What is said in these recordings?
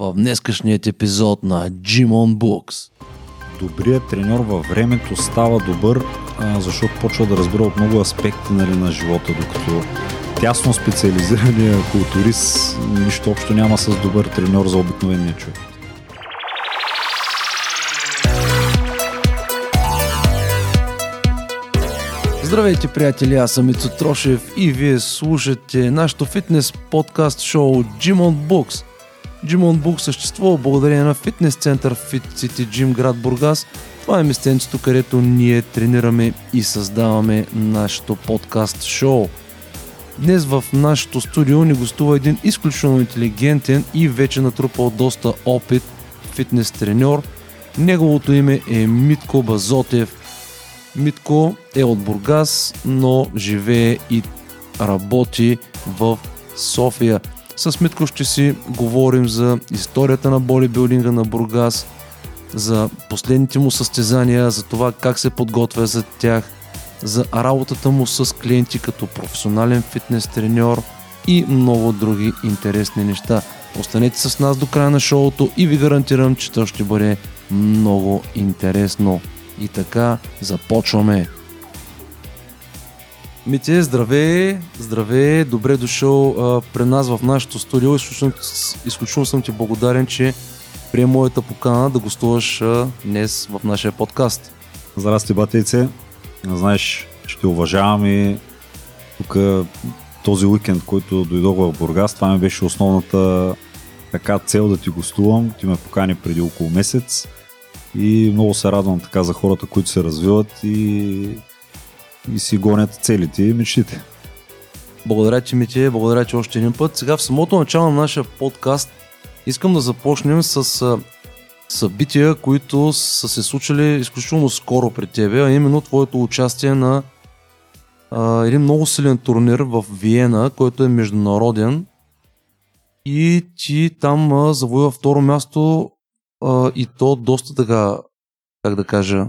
в днескашният епизод на Gym on Books. Добрият треньор във времето става добър, защото почва да разбира от много аспекти нали, на живота, докато тясно специализирания културист нищо общо няма с добър треньор за обикновения човек. Здравейте, приятели, аз съм Ицо Трошев и вие слушате нашото фитнес подкаст шоу Gym on Books. On Books съществува благодарение на фитнес център Fit City Gym град Бургас. Това е местенцето, където ние тренираме и създаваме нашето подкаст шоу. Днес в нашото студио ни гостува един изключително интелигентен и вече натрупал доста опит фитнес треньор. Неговото име е Митко Базотев. Митко е от Бургас, но живее и работи в София. С Митко ще си говорим за историята на бодибилдинга на Бургас, за последните му състезания, за това как се подготвя за тях, за работата му с клиенти като професионален фитнес треньор и много други интересни неща. Останете с нас до края на шоуто и ви гарантирам, че то ще бъде много интересно. И така започваме. Мите, здравей, здравей, добре дошъл а, при нас в нашото студио. Изключително, изключително съм ти благодарен, че прие моята покана да гостуваш а, днес в нашия подкаст. Здрасти, батейце. Знаеш, ще уважавам и тук този уикенд, който дойдох в Бургас, това ми беше основната така цел да ти гостувам. Ти ме покани преди около месец и много се радвам така за хората, които се развиват и, и си гонят целите и мечтите. Благодаря ти, Мите, благодаря ти още един път. Сега в самото начало на нашия подкаст искам да започнем с събития, които са се случили изключително скоро при тебе, а именно твоето участие на а, един много силен турнир в Виена, който е международен и ти там завоюва второ място а, и то доста така, как да кажа,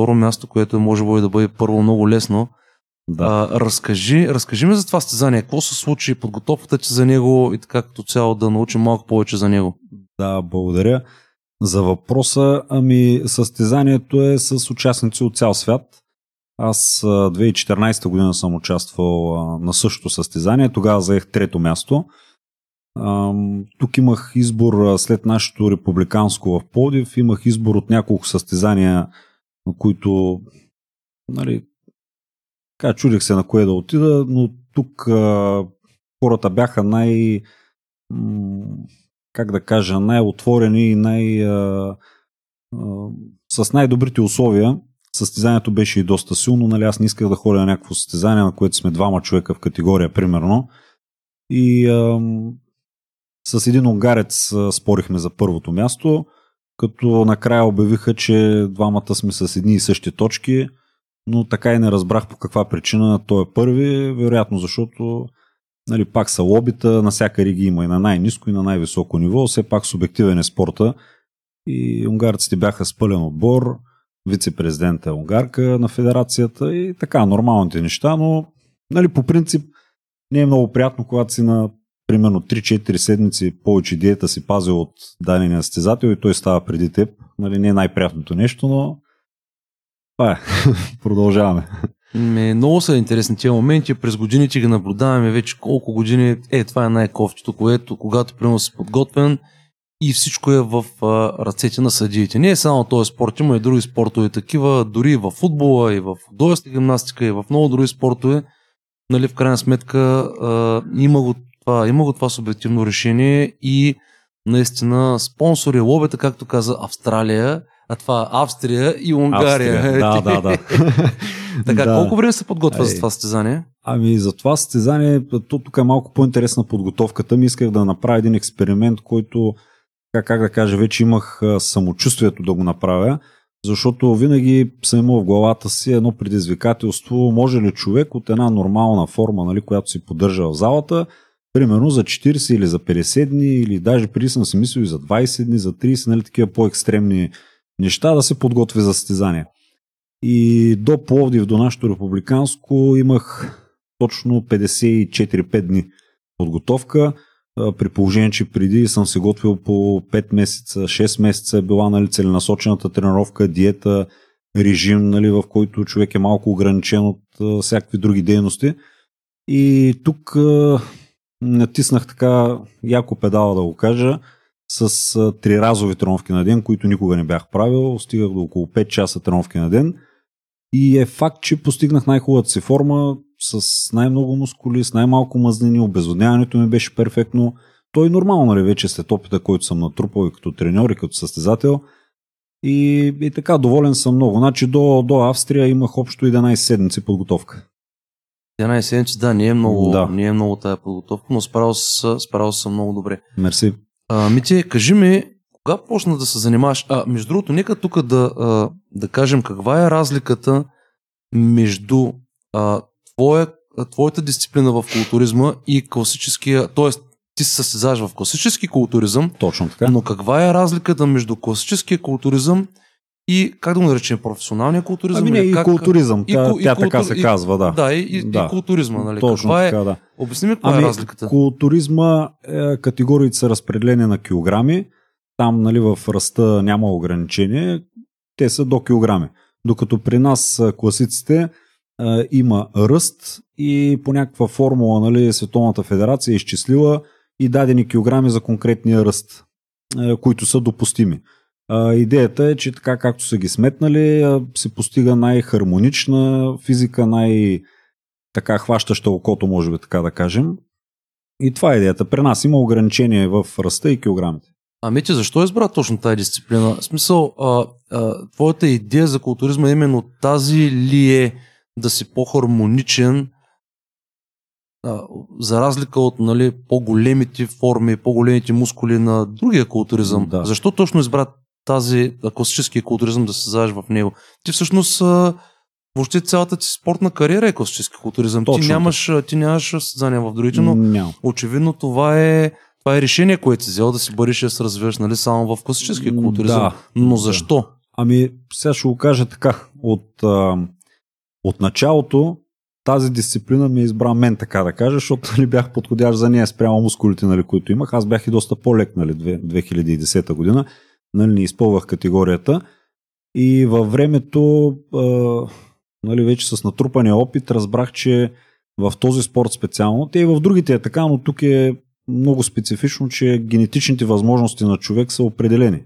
второ място, което може да бъде първо много лесно. Да. А, разкажи, разкажи ми за това стезание. Какво се случи, подготовката ти за него и така като цяло да научим малко повече за него. Да, благодаря. За въпроса, ами състезанието е с участници от цял свят. Аз 2014 година съм участвал на същото състезание, тогава заех трето място. Тук имах избор след нашето републиканско в Подив, имах избор от няколко състезания, които нали, така, чудих се на кое да отида, но тук а, хората бяха най как да кажа, най-отворени и най- а, а, с най-добрите условия. Състезанието беше и доста силно, нали аз не исках да ходя на някакво състезание, на което сме двама човека в категория, примерно. И а, с един унгарец спорихме за първото място, като накрая обявиха, че двамата сме с едни и същи точки, но така и не разбрах по каква причина той е първи, вероятно защото нали, пак са лобита, на всяка риги има и на най-низко и на най-високо ниво, все пак субективен е спорта. И унгарците бяха с пълен отбор, вице-президента е унгарка на федерацията и така, нормалните неща, но нали, по принцип не е много приятно, когато си на примерно 3-4 седмици повече диета си пазил от дадения състезател и той става преди теб. Нали, не е най-приятното нещо, но това е. Продължаваме. Ме, много са интересни тези моменти. През годините ги наблюдаваме вече колко години. Е, това е най-кофтито, което когато примерно си подготвен и всичко е в а, ръцете на съдиите. Не е само този спорт, има и други спортове такива, дори и в футбола, и в художествената гимнастика, и в много други спортове. Нали, в крайна сметка а, има го това, има го това субективно решение и наистина спонсори, лобета, както каза Австралия, а това Австрия и Унгария. Австрия. Да, да, да. така, да. колко време се подготвя за това състезание? Ами за това състезание, то тук е малко по-интересна подготовката ми. Исках да направя един експеримент, който, как, как да кажа, вече имах самочувствието да го направя, защото винаги съм имал в главата си едно предизвикателство, може ли човек от една нормална форма, нали, която си поддържа в залата, примерно за 40 или за 50 дни, или даже преди съм си мислил и за 20 дни, за 30, нали, такива по-екстремни неща да се подготви за състезание. И до Пловдив, до нашото републиканско, имах точно 54-5 дни подготовка. при положение, че преди съм се готвил по 5 месеца, 6 месеца е била нали, целенасочената тренировка, диета, режим, нали, в който човек е малко ограничен от всякакви други дейности. И тук натиснах така яко педала да го кажа, с а, три разови тренировки на ден, които никога не бях правил. Стигах до около 5 часа тренировки на ден. И е факт, че постигнах най-хубавата си форма с най-много мускули, с най-малко мазнини, обезводняването ми беше перфектно. Той нормално, нали, вече след опита, който съм натрупал и като треньор, и като състезател. И, и така, доволен съм много. Значи до, до Австрия имах общо 11 седмици подготовка. 11 седмици, да, не е много, Да. не е много тая подготовка, но справил, с, справил съм много добре. Мерси. А, Мити, кажи ми, кога почна да се занимаваш? А, между другото, нека тук да, а, да кажем каква е разликата между а, твоя, твоята дисциплина в културизма и класическия, т.е. ти се състезаваш в класически културизъм, Точно така. но каква е разликата между класическия културизъм и, как да го наречем, професионалния културизъм? Ами не, и как, културизъм. и Тя, и тя така култур- се и- казва, да. Да, и, и, Да. и културизма, нали? Точно каква е, така, да. Обясни ми каква Ами, е разликата. Културизма, е, категориите са разпределени на килограми. Там нали, в ръста няма ограничение. Те са до килограми. Докато при нас а, класиците а, има ръст и по някаква формула нали, Световната федерация е изчислила и дадени килограми за конкретния ръст, а, които са допустими. А, идеята е, че така както са ги сметнали, се постига най-хармонична физика, най- така хващаща окото, може би така да кажем. И това е идеята. При нас има ограничение в ръста и килограмите. Ами ти защо избра точно тази дисциплина? В смисъл, а, а, твоята идея за културизма е именно тази ли е да си по-хармоничен, а, за разлика от нали, по-големите форми, по-големите мускули на другия културизъм. Да. Защо точно избра тази класическия културизъм да се заеш в него? Ти всъщност въобще цялата ти спортна кариера е класически културизъм. Точно ти нямаш, ти нямаш състезания в другите, но Няма. очевидно това е, това е решение, което си взел да си бъдеш да се развиваш нали, само в класическия културизъм. Да. Но Да. защо? Ами, сега ще го кажа така. От, а, от началото тази дисциплина ми избра мен, така да кажа, защото нали, бях подходящ за нея спрямо мускулите, нали, които имах. Аз бях и доста по-лек, нали, две- 2010 година. Нали, не изпълвах категорията. И във времето, а, нали, вече с натрупания опит, разбрах, че в този спорт специално, те и в другите е така, но тук е много специфично, че генетичните възможности на човек са определени.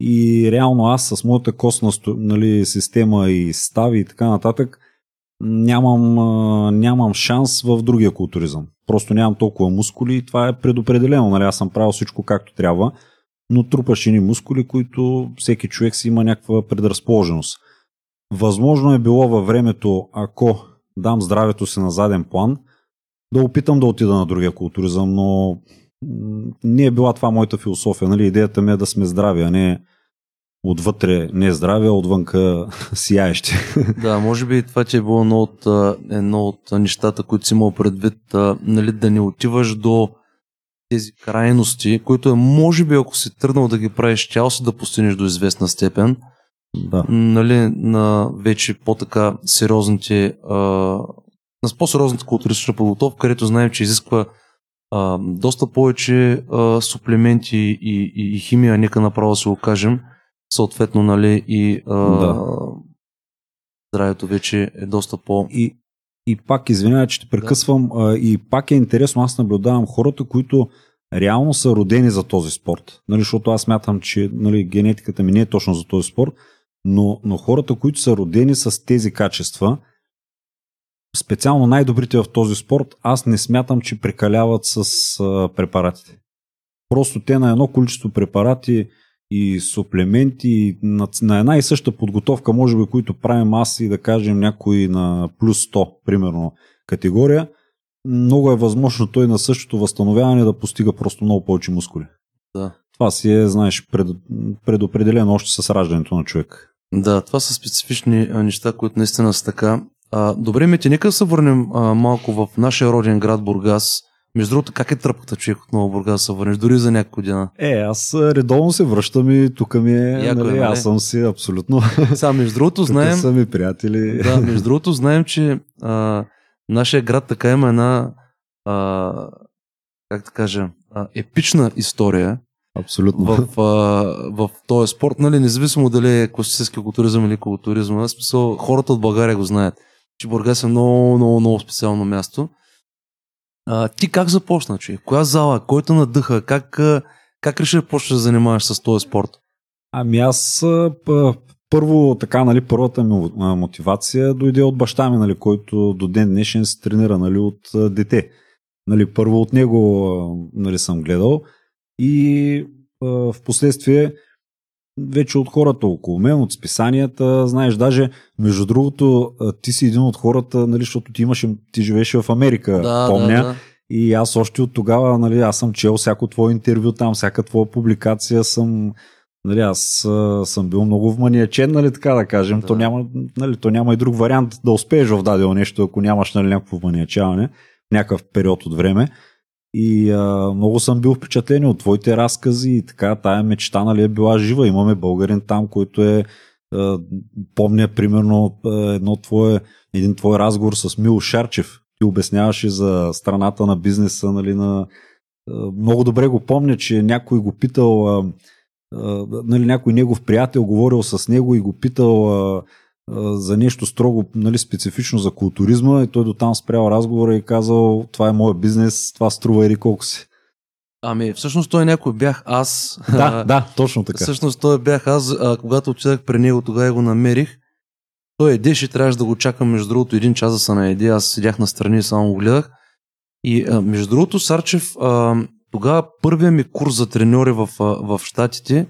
И реално аз с моята костна нали, система и стави и така нататък нямам, нямам шанс в другия културизъм. Просто нямам толкова мускули и това е предопределено. Нали? Аз съм правил всичко както трябва, но трупаш едни мускули, които всеки човек си има някаква предразположеност. Възможно е било във времето, ако дам здравето си на заден план, да опитам да отида на другия културизъм, но не е била това моята философия. Нали? Идеята ми е да сме здрави, а не отвътре не здрави, а отвънка сияещи. Да, може би това ти е било едно от, едно от нещата, които си имал предвид, нали, да не отиваш до тези крайности, които е, може би, ако си тръгнал да ги правиш тяло си, да постигнеш до известна степен, да. нали, на вече по-така сериозните, а, на по-сериозната културистична подготовка, където знаем, че изисква а, доста повече а, суплементи и, и, и химия, нека направо да се го кажем, съответно, нали, и а, Да. здравето вече е доста по... И, и пак, извинявай, че те прекъсвам, а, и пак е интересно, аз наблюдавам хората, които реално са родени за този спорт. Нали, защото аз мятам, че нали, генетиката ми не е точно за този спорт, но, но хората, които са родени с тези качества, специално най-добрите в този спорт, аз не смятам, че прекаляват с а, препаратите. Просто те на едно количество препарати и суплементи на, на една и съща подготовка, може би, които правим аз и да кажем някой на плюс 100, примерно, категория, много е възможно той на същото възстановяване да постига просто много повече мускули. Да. Това си е, знаеш, пред, предопределено още с раждането на човек. Да, това са специфични неща, които наистина са така. А, добре, Мити, нека се върнем а, малко в нашия роден град Бургас. Между другото, как е тръпката човек отново Бургас се върнеш, дори за няколко дена? Е, аз а, редовно се връщам и тук ми е, Яко е, нали, нали? аз съм си абсолютно. Сега, между другото, знаем, са ми приятели. да, между другото, знаем, че а, нашия град така има една а, как да кажа, а, епична история Абсолютно. в, а, в този спорт, нали, независимо дали е класически културизъм или културизъм. В смисъл, хората от България го знаят, че Бургас е много, много, много специално място. А, ти как започна, че? Коя зала? Кой те надъха? Как, как реши да почнеш да занимаваш с този спорт? Ами аз първо така, нали, първата ми мотивация дойде от баща ми, нали, който до ден днешен се тренира нали, от дете. Нали, първо от него нали, съм гледал и в последствие вече от хората около мен, от списанията, знаеш, даже между другото, ти си един от хората, нали, защото ти имаше, ти живееше в Америка, Да, помня. да, да. И аз още от тогава, нали, аз съм чел всяко твое интервю там, всяка твоя публикация съм, нали, аз съм бил много вманиячен, нали, така да кажем. Да. То, няма, нали, то няма и друг вариант да успееш в дадено нещо, ако нямаш нали, някакво вманиячаване някакъв период от време. И а, много съм бил впечатлен от твоите разкази и така, тая мечта нали, е била жива. Имаме българин там, който е а, помня примерно едно твое, един твой разговор с Мил Шарчев. Ти обясняваше за страната на бизнеса, нали, на... а, Много добре го помня, че някой го питал, а, а, нали, някой негов приятел говорил с него и го питал а, за нещо строго, нали, специфично за културизма и той до там спрял разговора и казал, това е моят бизнес, това струва или колко си. Ами, всъщност той някой бях аз. Да, да, точно така. Всъщност той бях аз, а, когато отидах при него, тогава го намерих. Той едеше, трябваше да го чакам между другото един час да се наеде. Аз седях настрани и само го гледах. И а, между другото, Сарчев, а, тогава първия ми курс за треньори в, а, в Штатите,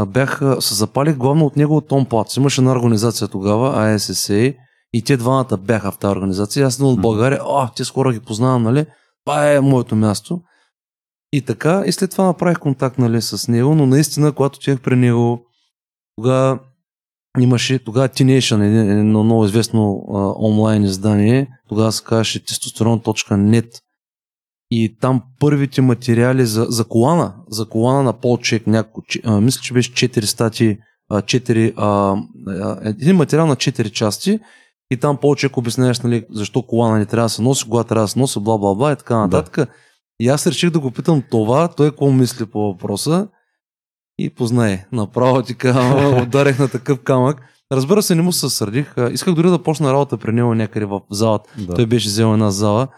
бях, се запалих главно от него от Том Плац. Имаше една организация тогава, ISSA, и те двамата бяха в тази организация. Аз съм от. България, а, те скоро ги познавам, нали? Това е моето място. И така, и след това направих контакт нали, с него, но наистина, когато отидах при него, тогава имаше, тогава Teenation, едно много известно а, онлайн издание, тогава се казваше testosteron.net и там първите материали за, за колана, за колана на Пол Чек, няко, че- а, мисля, че беше 4 стати, а, 4, а, а, един материал на 4 части и там Пол Чек обясняваш нали, защо колана не трябва да се носи, кога трябва да се носи, бла бла бла и така нататък. И аз реших да го питам това, той какво мисли по въпроса и познае. Направо ти ударих на такъв камък. Разбира се, не му се сърдих. Исках дори да почна работа при него някъде в залата. Да. Той беше взел една зала.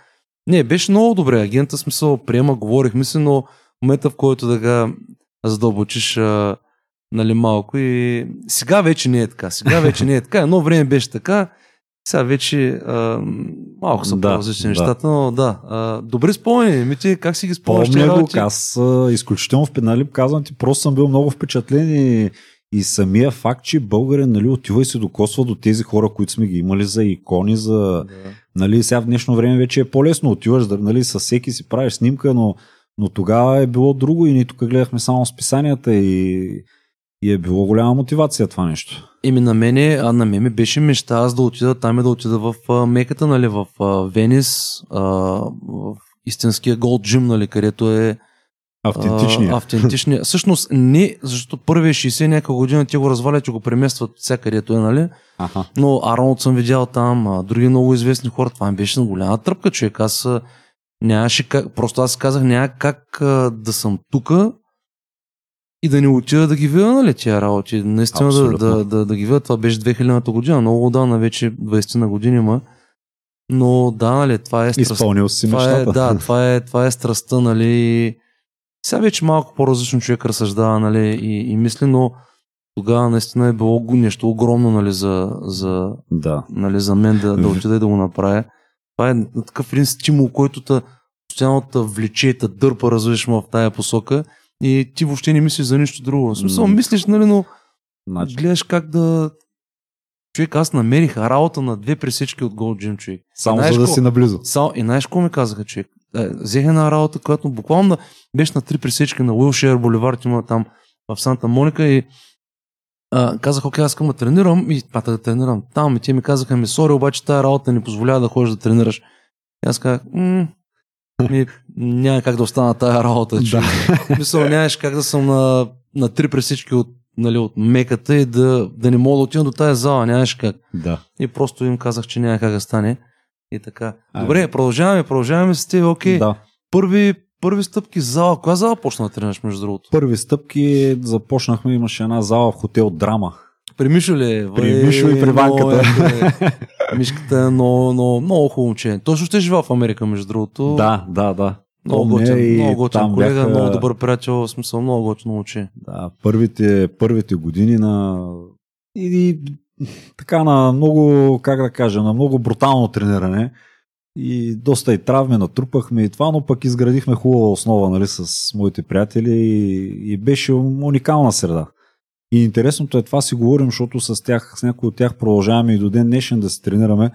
Не, беше много добре. Агента смисъл приема, говорихме си, но в момента в който да ga задълбочиш а, нали, малко и сега вече не е така. Сега вече не е така. Едно време беше така. Сега вече а, малко са Да, по-различни да. нещата, но да. А, добри спомени. Ми ти как си ги спомняш? Помня го, аз изключително в нали, казвам ти, просто съм бил много впечатлен и, и самия факт, че българин нали, отива и се докосва до тези хора, които сме ги имали за икони, за, Да. Нали, сега в днешно време вече е по-лесно. Отиваш, нали, с всеки си правиш снимка, но, но тогава е било друго и ние тук гледахме само списанията и, и е било голяма мотивация това нещо. Еми на мене, а на мен ми беше мечта аз да отида там и да отида в а, Меката, нали, в а, Венис, а, в истинския голд джим, нали, където е Автентичният. А, автентичния. Всъщност не, защото първия 60 някаква година те го развалят и го преместват всякъдето е, нали? Аха. Но Арнолд съм видял там, а, други много известни хора. Това ми беше на голяма тръпка, човек. Аз нямаше как, просто аз казах, няма как а, да съм тука и да не отида да ги видя, нали, тия работи. Наистина да, Абсолютно. да, да, да, ги видя. Това беше 2000-та година, много отдавна, вече 20 на години има. Но да, нали, това е страст- Изпълнил си това е, да, това е, това е страстта, нали. Сега вече малко по-различно човек разсъждава, нали, и, и мисли, но тогава наистина е било нещо огромно, нали, за, за, да. нали, за мен да, да отида и да го направя. Това е такъв един стимул, който те постоянно те влече, те дърпа, развиш в тая посока и ти въобще не мислиш за нищо друго. В смисъл, мислиш, нали, но Значи, гледаш как да... Човек, аз намерих работа на две пресечки от Gold Gym, човек. само за да какво? си наблизо. Само, и знаеш какво ми казаха, човек? Е, Взех една работа, която буквално беше на три пресечки на Уилшир Боливард, има там в Санта Моника и а, казах, окей, аз искам да тренирам и пата да тренирам там. И те ми казаха, ми, сори, обаче тази работа не позволява да ходиш да тренираш. И аз казах, м- ми, няма как да остана тази работа. Че. Мисъл, нямаш как да съм на, на три пресечки от, нали, от меката и да, да не мога да отида до тази зала. Нямаш как. Да. И просто им казах, че няма как да стане. И така. А, Добре, продължаваме, продължаваме с теб. Окей, да. първи първи стъпки зала. Коя зала почна да тренираш, между другото? Първи стъпки започнахме, имаше една зала в хотел Драма. При Мишо ли? е? При Вай, Мишо и при банката. е, е. Мишката е много, много, много хубаво момче. Той също е живял в Америка, между другото. Да, да, да. Много готин, много готин колега, бяха- много добър приятел, в смисъл много готино момче. Да, първите, първите години на и, и така на много, как да кажа, на много брутално трениране и доста и травми натрупахме и това, но пък изградихме хубава основа нали, с моите приятели и, и беше уникална среда. И интересното е това си говорим, защото с тях, с някои от тях продължаваме и до ден днешен да се тренираме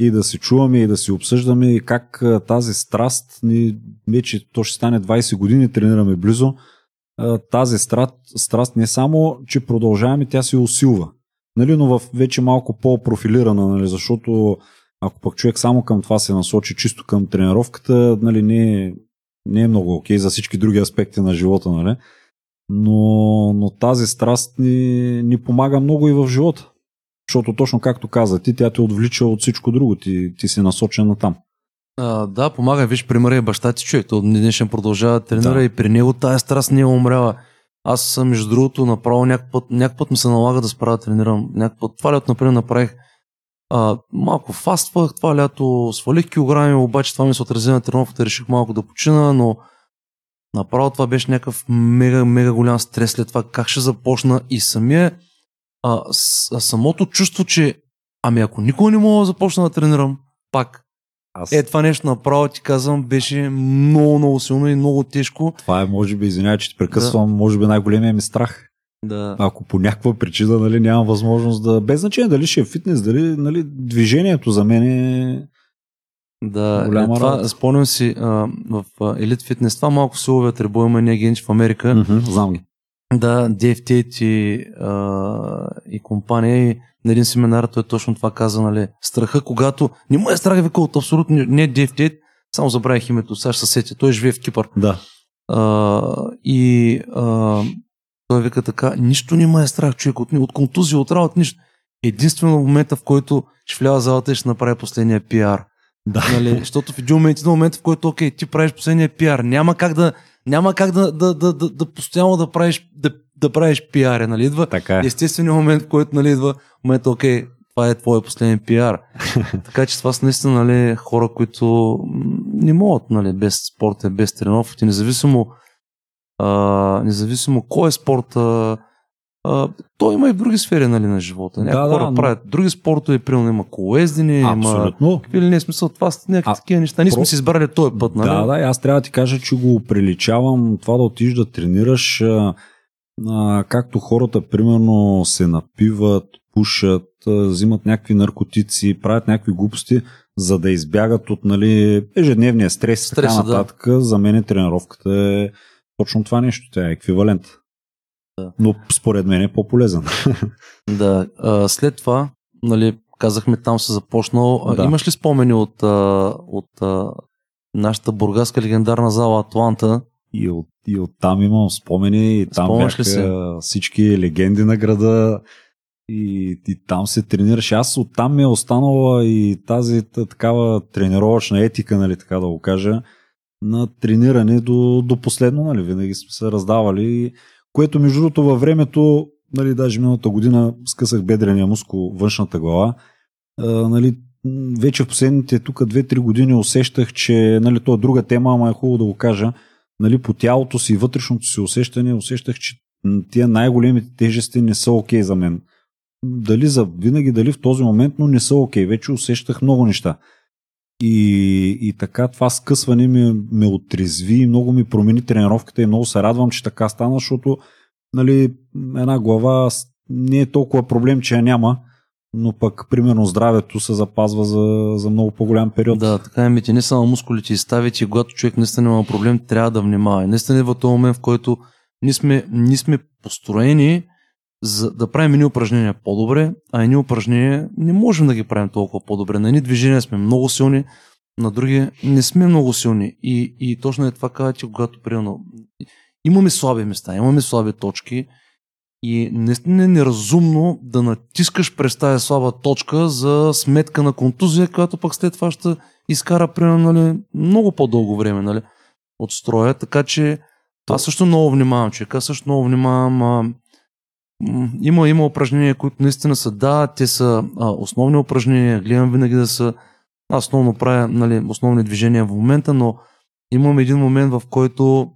и да се чуваме и да си обсъждаме и как тази страст, ни вече то ще стане 20 години, тренираме близо, тази страст, страст не само, че продължаваме, тя се усилва. Нали, но в вече малко по-профилирана, нали, защото ако пък човек само към това се насочи, чисто към тренировката, нали, не, е, не е много окей за всички други аспекти на живота. Нали. Но, но тази страст ни, ни помага много и в живота. Защото точно както каза ти, тя те отвлича от всичко друго. Ти, ти си насочен на там. А, да, помага. Виж, примера е баща ти човек. Той днешен продължава да тренира Да. и при него тази страст не е умряла. Аз между другото, направо някакъв път, някакъв път ми се налага да спра да тренирам. Някакъв път, това лято, например, направих а, малко фаствах, това лято свалих килограми, обаче това ми се отрази на тренировката, реших малко да почина, но направо това беше някакъв мега, мега голям стрес след това как ще започна и самия а, самото чувство, че ами ако никога не мога да започна да тренирам, пак, Аз, е, това нещо направо ти казвам беше много, много силно и много тежко. Това е, може би, извинявай, че ти прекъсвам, да. може би най-големия ми страх. Да. Ако по някаква причина нали, нямам възможност да... Без значение дали ще е фитнес, дали нали, движението за мен е... Да, Голяма е, това, работа. спомням си а, в Elite Fitness, това малко силовия трибой има ние генчи в Америка. Мгм, Знам ги. Да, Tate и, а, и компания и на един семинар той точно това каза, нали, страха, когато не му е страх вика от абсолютно не Dave Tate, само забравих името, сега ще се сетя, той живее в Кипър. Да. А, и а, той вика така, нищо не ме е страх, човек, от, от контузия, от работа, нищо. Единствено в момента, в който ще влява залата и ще направи последния пиар. Да. Нали, защото в един момент, един момент, в който, окей, ти правиш последния пиар, няма как да, няма как да, да, да, да, да постоянно да правиш, да, да правиш пиар, нали, идва Така е. естественият момент, в който, нали, идва момент, окей, това е твой последен пиар. така че това са наистина, нали, хора, които не могат, нали, без спорта, без тренировки, независимо, а, независимо кой е спорта, а, то има и в други сфери, нали, на живота. Някои Да, да, хора но- правят други спортове, примерно има колоездене, има какви ли не е смисъл, това са някакви А, такива неща. Ние сме про- си избрали този път, нали? Да, да, аз трябва да ти кажа, че го приличавам това да отидеш да тренираш, а, както хората примерно се напиват, пушат, взимат някакви наркотици, правят някакви глупости, за да избягат от нали, ежедневния стрес и така Стреса, да. нататък. За мен тренировката е точно това нещо, тя е еквивалент. Да. Но според мен е по-полезен. Да, а, след това, нали, казахме там се започнал. Да. Имаш ли спомени от, от а, нашата бургаска легендарна зала Атланта? И от, и от там имам спомени, и там Спомняш ли бяха се? всички легенди на града. И, и там се тренираш. Аз оттам ми е останала и тази такава тренировъчна етика, нали, така да го кажа, на трениране до, до последно, нали, винаги сме се раздавали, което между другото във времето, нали, даже миналата година скъсах бедрения мускул, външната глава, а, нали, вече в последните тук 2-3 години усещах, че нали, то е друга тема, ама е хубаво да го кажа, нали, по тялото си вътрешното си усещане, усещах, че тия най-големите тежести не са окей за мен. Дали за винаги, дали в този момент, но не са окей. Вече усещах много неща. И, и така това скъсване ме, ме отрезви и много ми промени тренировката и много се радвам, че така стана, защото нали, една глава не е толкова проблем, че я няма, но пък примерно здравето се запазва за, за много по-голям период. Да, така е, мити, не само мускулите изставите, и когато човек наистина има проблем, трябва да внимава. И Наистина идва този момент, в който ние сме, ние сме построени за да правим едни упражнения по-добре, а едни упражнения не можем да ги правим толкова по-добре. На едни движения сме много силни, на други не сме много силни. И, и точно е това казвате, когато примерно имаме слаби места, имаме слаби точки и наистина е неразумно да натискаш през тази слаба точка за сметка на контузия, която пък след това ще изкара примерно нали, много по-дълго време. Нали. от строя, така че аз също много внимавам, човек. Аз също много внимавам. А, има, има упражнения, които наистина са, да, те са а, основни упражнения, гледам винаги да са, аз основно правя нали, основни движения в момента, но имам един момент, в който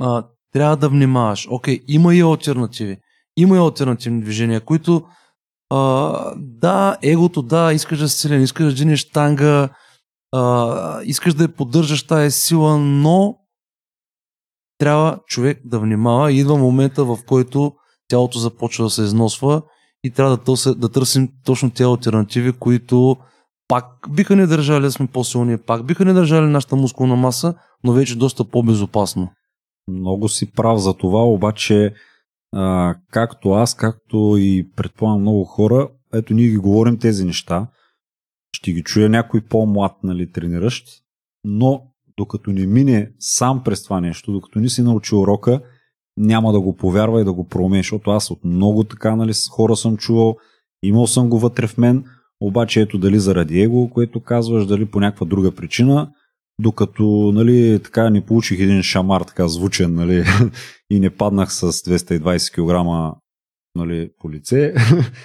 а, трябва да внимаваш. Окей, има и альтернативи. Има и альтернативни движения, които а, да, егото, да, искаш да си силен, искаш да динеш танга, а, искаш да я поддържаш тази сила, но трябва човек да внимава и идва момента, в който тялото започва да се износва и трябва да, търся, да търсим точно тези альтернативи, които пак биха ни държали да сме по-силни, пак биха ни държали нашата мускулна маса, но вече доста по-безопасно. Много си прав за това, обаче а, както аз, както и предполагам много хора, ето ние ги говорим тези неща, ще ги чуя някой по-млад, нали, трениращ, но докато не мине сам през това нещо, докато не си научил урока, няма да го повярва и да го проумее, защото аз от много така нали, хора съм чувал, имал съм го вътре в мен, обаче ето дали заради его, което казваш, дали по някаква друга причина, докато нали, така не получих един шамар така звучен нали, и не паднах с 220 кг нали, по лице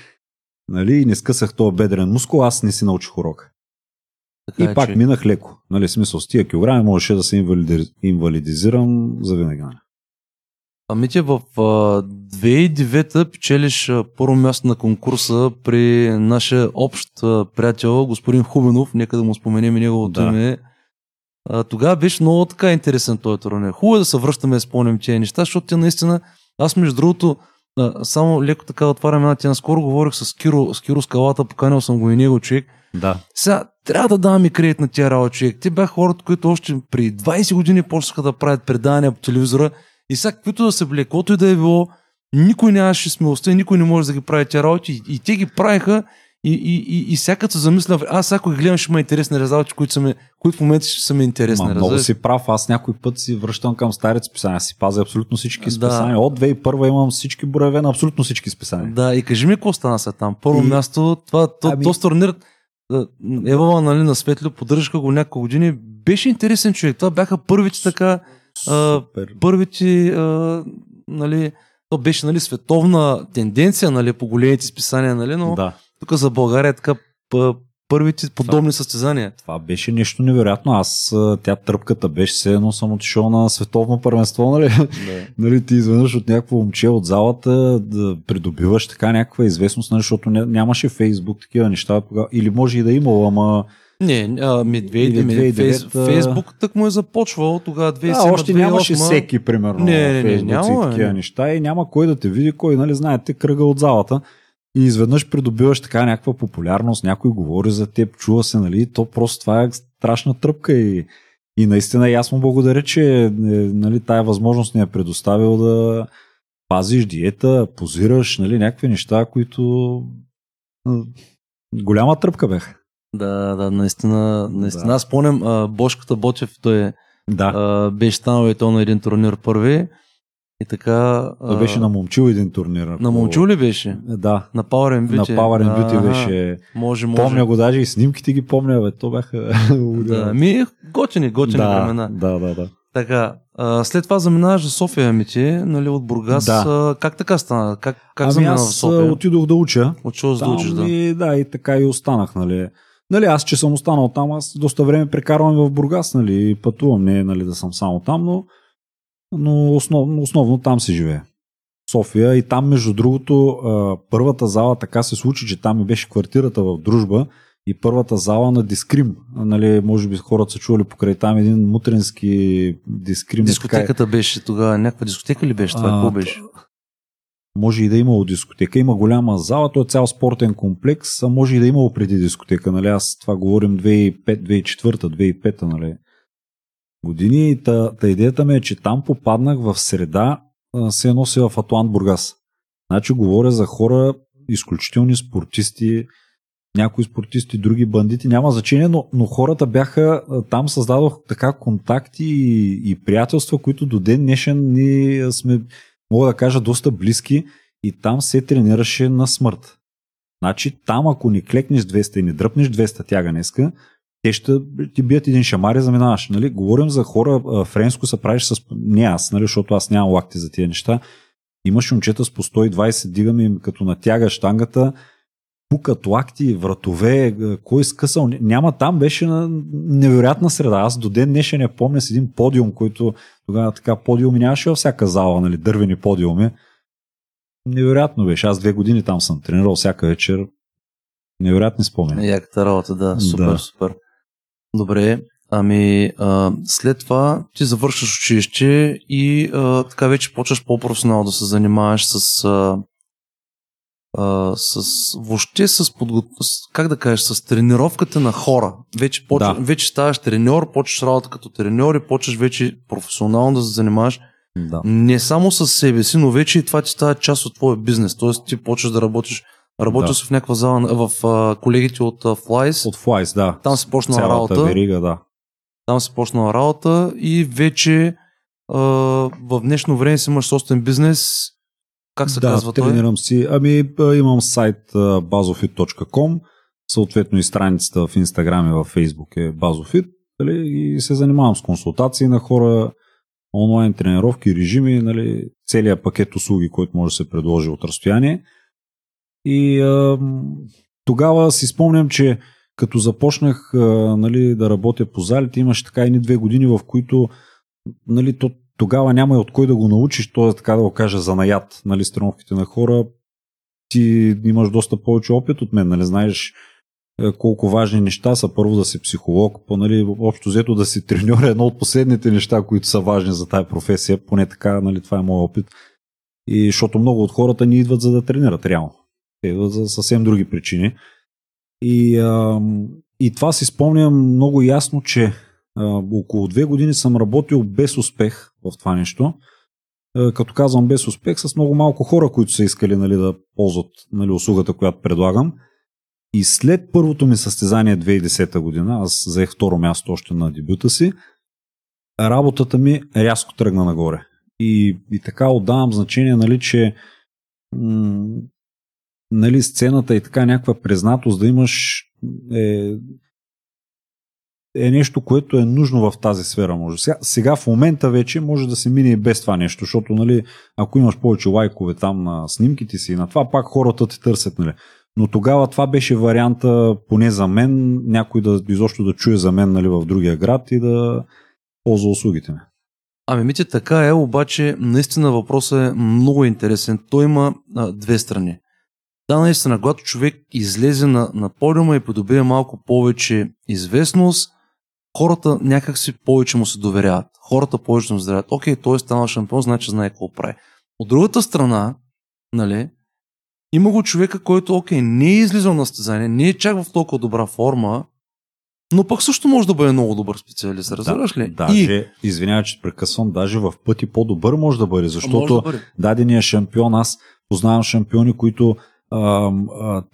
нали, и не скъсах този бедрен мускул, аз не си научих. Така И е, пак че- минах леко. Нали, смисъл с тия килограми можеше да се инвалиди... инвалидизирам за винаги. Нали. Ами ти в а, 2009 печелиш първо място на конкурса при нашия общ приятел, господин Хубенов, нека да му споменем и неговото Да. име. А, тогава беше много така интересен този турнир. Хубаво е да се връщаме да спомням тези неща, защото те наистина, аз между другото, а, само леко така отварям една тема. Скоро говорих с Киро, с Киро Скалата, поканил съм го и него човек. Да. Сега, трябва да и кредит на тия работа, човек. Те бяха хората, които още при 20 години почнаха да правят предавания по телевизора и сега, каквито да са били, каквото и да е било, никой нямаше смелостта и никой не може да ги прави тия работи. И, и те ги правиха и, и, и, и всяка се замисля, аз ако ги гледам, ще има интересни резултати, които, са ми, които в момента ще са ми интересни. Ма, много си прав. Аз някой път си връщам към старите списания. Си пазя абсолютно всички Да. списания. От 2001 имам всички броеве на абсолютно всички списания. Да, и кажи ми какво стана след там. Първо И- място, това, то, Ами- този турнир, а, Ева, нали, на Светло, поддържаха го няколко години. Беше интересен човек. Това бяха първите така, а, първите, а, нали, то беше нали, световна тенденция нали, по големите списания, нали, но Да. Тук за България е така първите подобни състезания. Това беше нещо невероятно. Аз, тя тръпката беше все едно съм отишъл на световно първенство, нали? нали, ти изведнъж от някакво момче от залата да придобиваш така някаква известност, нали, защото ня- нямаше Фейсбук, такива неща. Или може и да е имало, ама Не, а, ми, две, Или ми, 2009, фейс, а- Фейсбук так му е започвал тогава 2007 а, още нямаше 2008. всеки, примерно, Не, не, не, Фейсбук няма, и такива не. неща и няма кой да те види, кой, нали, знаете, кръга от залата. И изведнъж придобиваш така някаква популярност, някой говори за теб, чува се, нали, то просто това е страшна тръпка и, и наистина и аз му благодаря, че е, нали, тая възможност ни е предоставил да пазиш диета, позираш, нали, някакви неща, които голяма тръпка бяха. Да, да, наистина, наистина. Да. Аз спомням, Бошката Ботев, той е, Да, а, беше станал и то на един турнир първи. И така... той беше на момчил един турнир. ако- на Момчул ли беше? Да, На Power and на Beauty. Power and Beauty беше Може, може. Помня го даже и снимките ги помня, бе. То бяха... Да, ми, готини, готини да, времена. да, да, да. Така, а, след това заминаваш за София, ми ти, нали, от Бургас. Да. А, как така стана? Как, как ами замина в аз а, София? отидох да уча. За да учиш, да. И, да, и така и останах, нали. Нали, аз, че съм останал там, аз доста време прекарвам в Бургас, нали, пътувам, не нали, да съм само там, но, но основно, основно там си живея. София и там, между другото, първата зала така се случи, че там ми беше квартирата в Дружба и първата зала на Дискрим. Нали, може би хората са чували покрай там един мутренски Дискрим. е така- Дискотеката беше тогава, някаква дискотека ли беше това? Какво беше? Може и да е имало дискотека. Има голяма зала, то е цял спортен комплекс, а може и да е имало преди дискотека. Нали? Аз това говорим 2005-2004-2005 нали? Години. И та, та идеята ми е, че там попаднах в среда, се носи в Атлант Бургас. Значи говоря за хора, изключителни спортисти, някои спортисти, други бандити, няма значение, но, но хората бяха, там създадох така контакти и, и приятелства, които до ден днешен ние сме, мога да кажа, доста близки и там се тренираше на смърт. Значи там, ако ни клекнеш 200 и ни дръпнеш 200 тяга днеска, те ще ти бият един шамар и заминаваш. Нали? Говорим за хора, френско се правиш с... Не аз, нали? защото аз нямам лакти за тия неща. Имаш момчета с по 120, дигаме им като натяга штангата, пукат лакти, вратове, е, кой скъсал. Няма там, беше на невероятна среда. Аз до ден днешен не помня с един подиум, който тогава така подиуми нямаше във всяка зала, нали, дървени подиуми. Невероятно беше. Аз две години там съм тренирал всяка вечер. Невероятни спомени. Яката работа, да. Супер, да. супер. Добре, ами а, след това ти завършваш училище и а, така вече почваш по-професионално да се занимаваш с а, а, с въобще с подго... как да кажеш, с тренировката на хора. Вече, почва, да. вече ставаш треньор, почваш работа като треньор и почваш вече професионално да се занимаваш да. не само с себе си, но вече и това ти става част от твоя бизнес. Тоест ти почваш да работиш Работил да. в някаква зала в а, колегите от а, Flies. От Flies, да. Там се почна работа. Верига, да. Там се почна работа и вече а, в днешно време си имаш собствен бизнес. Как се да, казва той? тренирам си. Ами имам сайт bazofit.com, съответно и страницата в Instagram и в Facebook е bazofit нали, и се занимавам с консултации на хора, онлайн тренировки, режими, нали, целият пакет услуги, който може да се предложи от разстояние. И а, тогава си спомням, че като започнах а, нали, да работя по залите, имаше така едни две години, в които нали, то, тогава няма и от кой да го научиш, т.е. така да го кажа, занаят, нали, с на хора. Ти имаш доста повече опит от мен, нали, знаеш колко важни неща са първо да си психолог, по, нали, общо взето да си треньор е едно от последните неща, които са важни за тази професия, поне така, нали, това е моят опит. И защото много от хората ни идват за да тренират, реално. Идват за съвсем други причини. И, а, и това си спомням много ясно, че а, около две години съм работил без успех в това нещо. А, като казвам без успех, с много малко хора, които са искали нали, да ползват нали, услугата, която предлагам. И след първото ми състезание 2010 година, аз заех второ място още на дебюта си, работата ми рязко тръгна нагоре. И, и така отдавам значение, нали, че м- нали, сцената и така някаква признатост да имаш е, е нещо, което е нужно в тази сфера. Може. Сега, сега в момента вече може да се мине и без това нещо, защото нали, ако имаш повече лайкове там на снимките си и на това, пак хората те търсят. Нали. Но тогава това беше варианта, поне за мен, някой да изобщо да чуе за мен нали, в другия град и да ползва услугите ми. Ами, Мите, така е, обаче наистина въпросът е много интересен. Той има а, две страни. Да, наистина, когато човек излезе на, на подиума и придобие малко повече известност, хората някак си повече му се доверяват. Хората повече му се доверяват. Окей, той е станал шампион, значи знае какво прави. От другата страна, нали, има го човека, който, окей, не е излизал на стезание, не е чак в толкова добра форма, но пък също може да бъде много добър специалист, разбираш ли? Даже, и... извинявай, че прекъсвам, даже в пъти по-добър може да бъде, защото да бъде. дадения шампион, аз познавам шампиони, които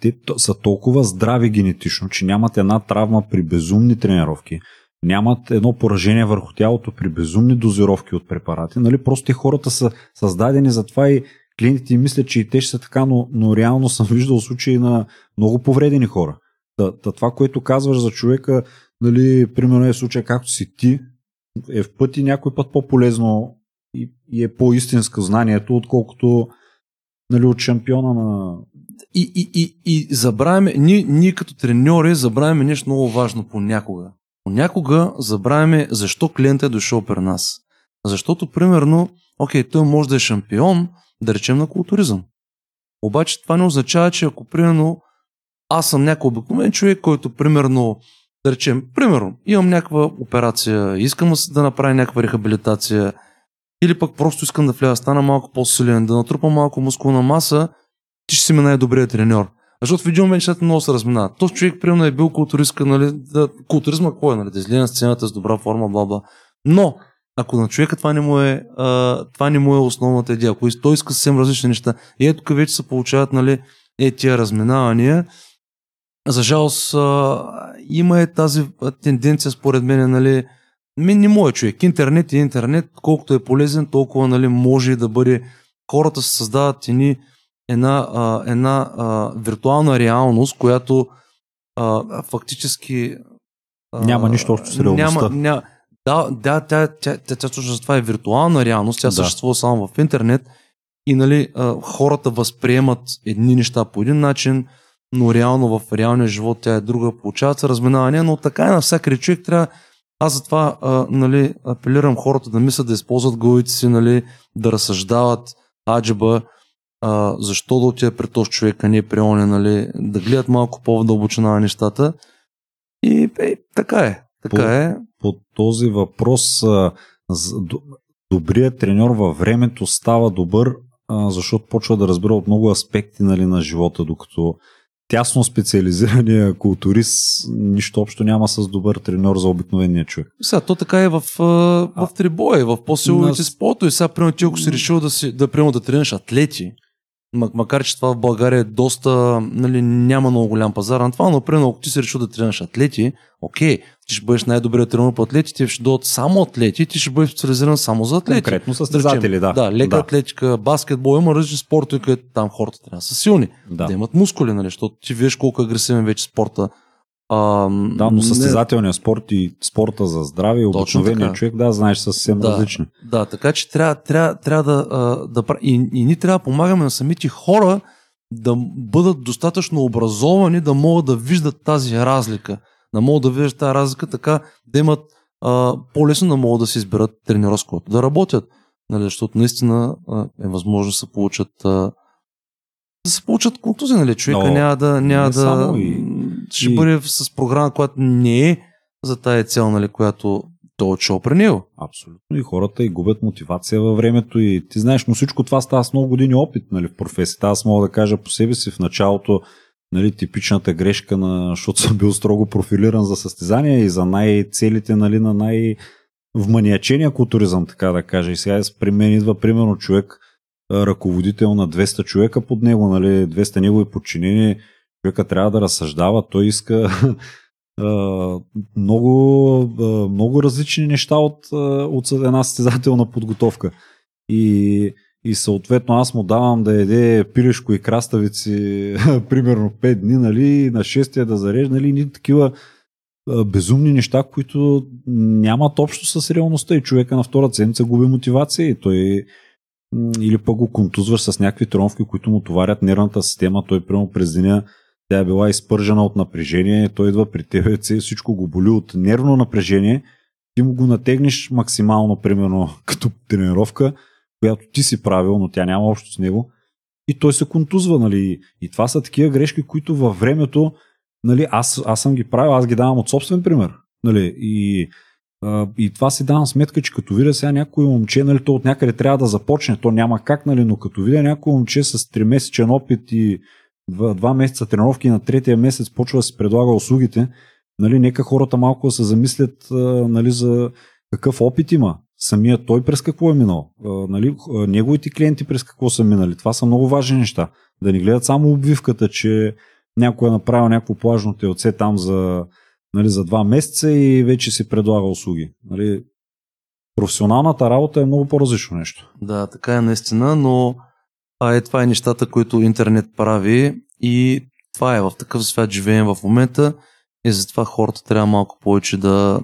те са толкова здрави генетично, че нямат една травма при безумни тренировки, нямат едно поражение върху тялото при безумни дозировки от препарати. Нали? Просто те хората са създадени за това и клиентите мислят, че и те ще са така, но, но реално съм виждал случаи на много повредени хора. Та, та, това, което казваш за човека, нали, примерно е случай както си ти, е в пъти някой път по-полезно и, и е по-истинско знанието, отколкото нали, от шампиона на... И, и, и, и забравяме, ние, ние като треньори забравяме нещо много важно понякога. Понякога забравяме защо клиентът е дошъл при нас. Защото, примерно, окей, той може да е шампион, да речем на културизъм. Обаче това не означава, че ако, примерно, аз съм някой обикновен човек, който, примерно, да речем, примерно, имам някаква операция, искам да направя някаква рехабилитация, или пък просто искам да вляза, стана малко по-силен, да натрупам малко мускулна маса, ти ще си ми най-добрият треньор. Защото в един момент нещата много се разминават. Този човек, примерно, е бил културистка, нали, да, културизма кой е, нали, да излезе на сцената с добра форма, бла. Но, ако на човека това не му е, а, това не му е основната идея, ако той иска съвсем различни неща, и ето тук вече се получават, нали, е тия разминавания. За жалост, а, има е тази тенденция, според мен, нали, мен не моят човек. Интернет и интернет, колкото е полезен, толкова нали, може да бъде. Хората се създават едни, една, а, една а, виртуална реалност, която а, фактически а, Няма нищо общо с реалността. Няма, ня... Да, да, тя, тя, тя, тя точно за това е виртуална реалност, тя Да. съществува само в интернет и нали, а, хората възприемат едни неща по един начин, но реално в реалния живот тя е друга, получават се разминавания, но така е навсякъде човек трябва аз затова а, нали, апелирам хората да мислят да използват главите си, нали, да разсъждават аджеба, а, защо да отида при този човек, а не при оня, нали, да гледат малко по-дълбочина на нещата. И е, така е. Така По- е. По този въпрос а, добрият треньор във времето става добър, а, защото почва да разбира от много аспекти нали, на живота, докато тясно специализирания културист нищо общо няма с добър треньор за обикновения човек. Сега, то така е в, в трибоя, в по-силните На- спортове. Сега, примерно, ти ако си решил да, си, да, примерно, да тренираш атлети, макар че това в България е доста, нали, няма много голям пазар на това, но примерно, ако ти си решил да тренираш атлети, окей, ти ще бъдеш най-добрият тренер по атлети, ти ще дойдат само атлети, ти ще бъдеш специализиран само за атлети. Конкретно Да състезатели, да. Да, лека да. атлетика, баскетбол, има различни спортове, където там хората трябва да са силни, да, Да. имат мускули, нали, защото ти виждаш колко агресивен вече спорта. А, Да, но не- състезателният спорт и спорта за здраве и обикновения човек, да, знаеш, са съвсем Да. различни. Да, така че трябва, трябва, трябва да, да и, и ние трябва да помагаме на самите хора да бъдат достатъчно образовани, да могат да виждат тази разлика. Да могат да виждат тази разлика, така да имат а, по-лесно да могат да си изберат треньора, с който да работят. Нали, защото наистина а, е възможно да се получат а, да се получат контузии, нали? Човека Но няма да, няма не да само и- ще и- бъде с програма, която не е за тая цел, нали, която той е отшел при него. Абсолютно. И хората и губят мотивация във времето. И ти знаеш, но всичко това става с много години опит нали, в професията. Аз мога да кажа по себе си в началото нали, типичната грешка, на, защото съм бил строго профилиран за състезания и за най-целите нали, на най- вманиячения културизъм, така да кажа. И сега при мен идва примерно човек, ръководител на 200 човека под него, нали, 200 негови подчинени, човека трябва да разсъждава, той иска много, много различни неща от, от една състезателна подготовка. И, и съответно аз му давам да яде пилешко и краставици примерно 5 дни, нали, на 6 да зарежда, нали, ни такива безумни неща, които нямат общо с реалността. И човека на втора седмица губи мотивация и той или пък го контузваш с някакви тромвки, които му товарят нервната система, той прямо през деня тя е била изпържена от напрежение, той идва при тебе, всичко го боли от нервно напрежение, ти му го натегнеш максимално, примерно, като тренировка, която ти си правил, но тя няма общо с него, и той се контузва, нали, и това са такива грешки, които във времето, нали, аз, аз съм ги правил, аз ги давам от собствен пример, нали, и, и това си давам сметка, че като видя сега някой момче, нали, то от някъде трябва да започне, то няма как, нали, но като видя някой момче с 3-месечен опит и два, месеца тренировки и на третия месец почва да си предлага услугите, нали, нека хората малко да се замислят нали, за какъв опит има. Самия той през какво е минал. Нали, неговите клиенти през какво са минали. Това са много важни неща. Да не гледат само обвивката, че някой е направил някакво плажно телце там за, нали, за два месеца и вече си предлага услуги. Нали, професионалната работа е много по-различно нещо. Да, така е наистина, но а е, това е нещата, които интернет прави и това е в такъв свят живеем в момента и затова хората трябва малко повече да,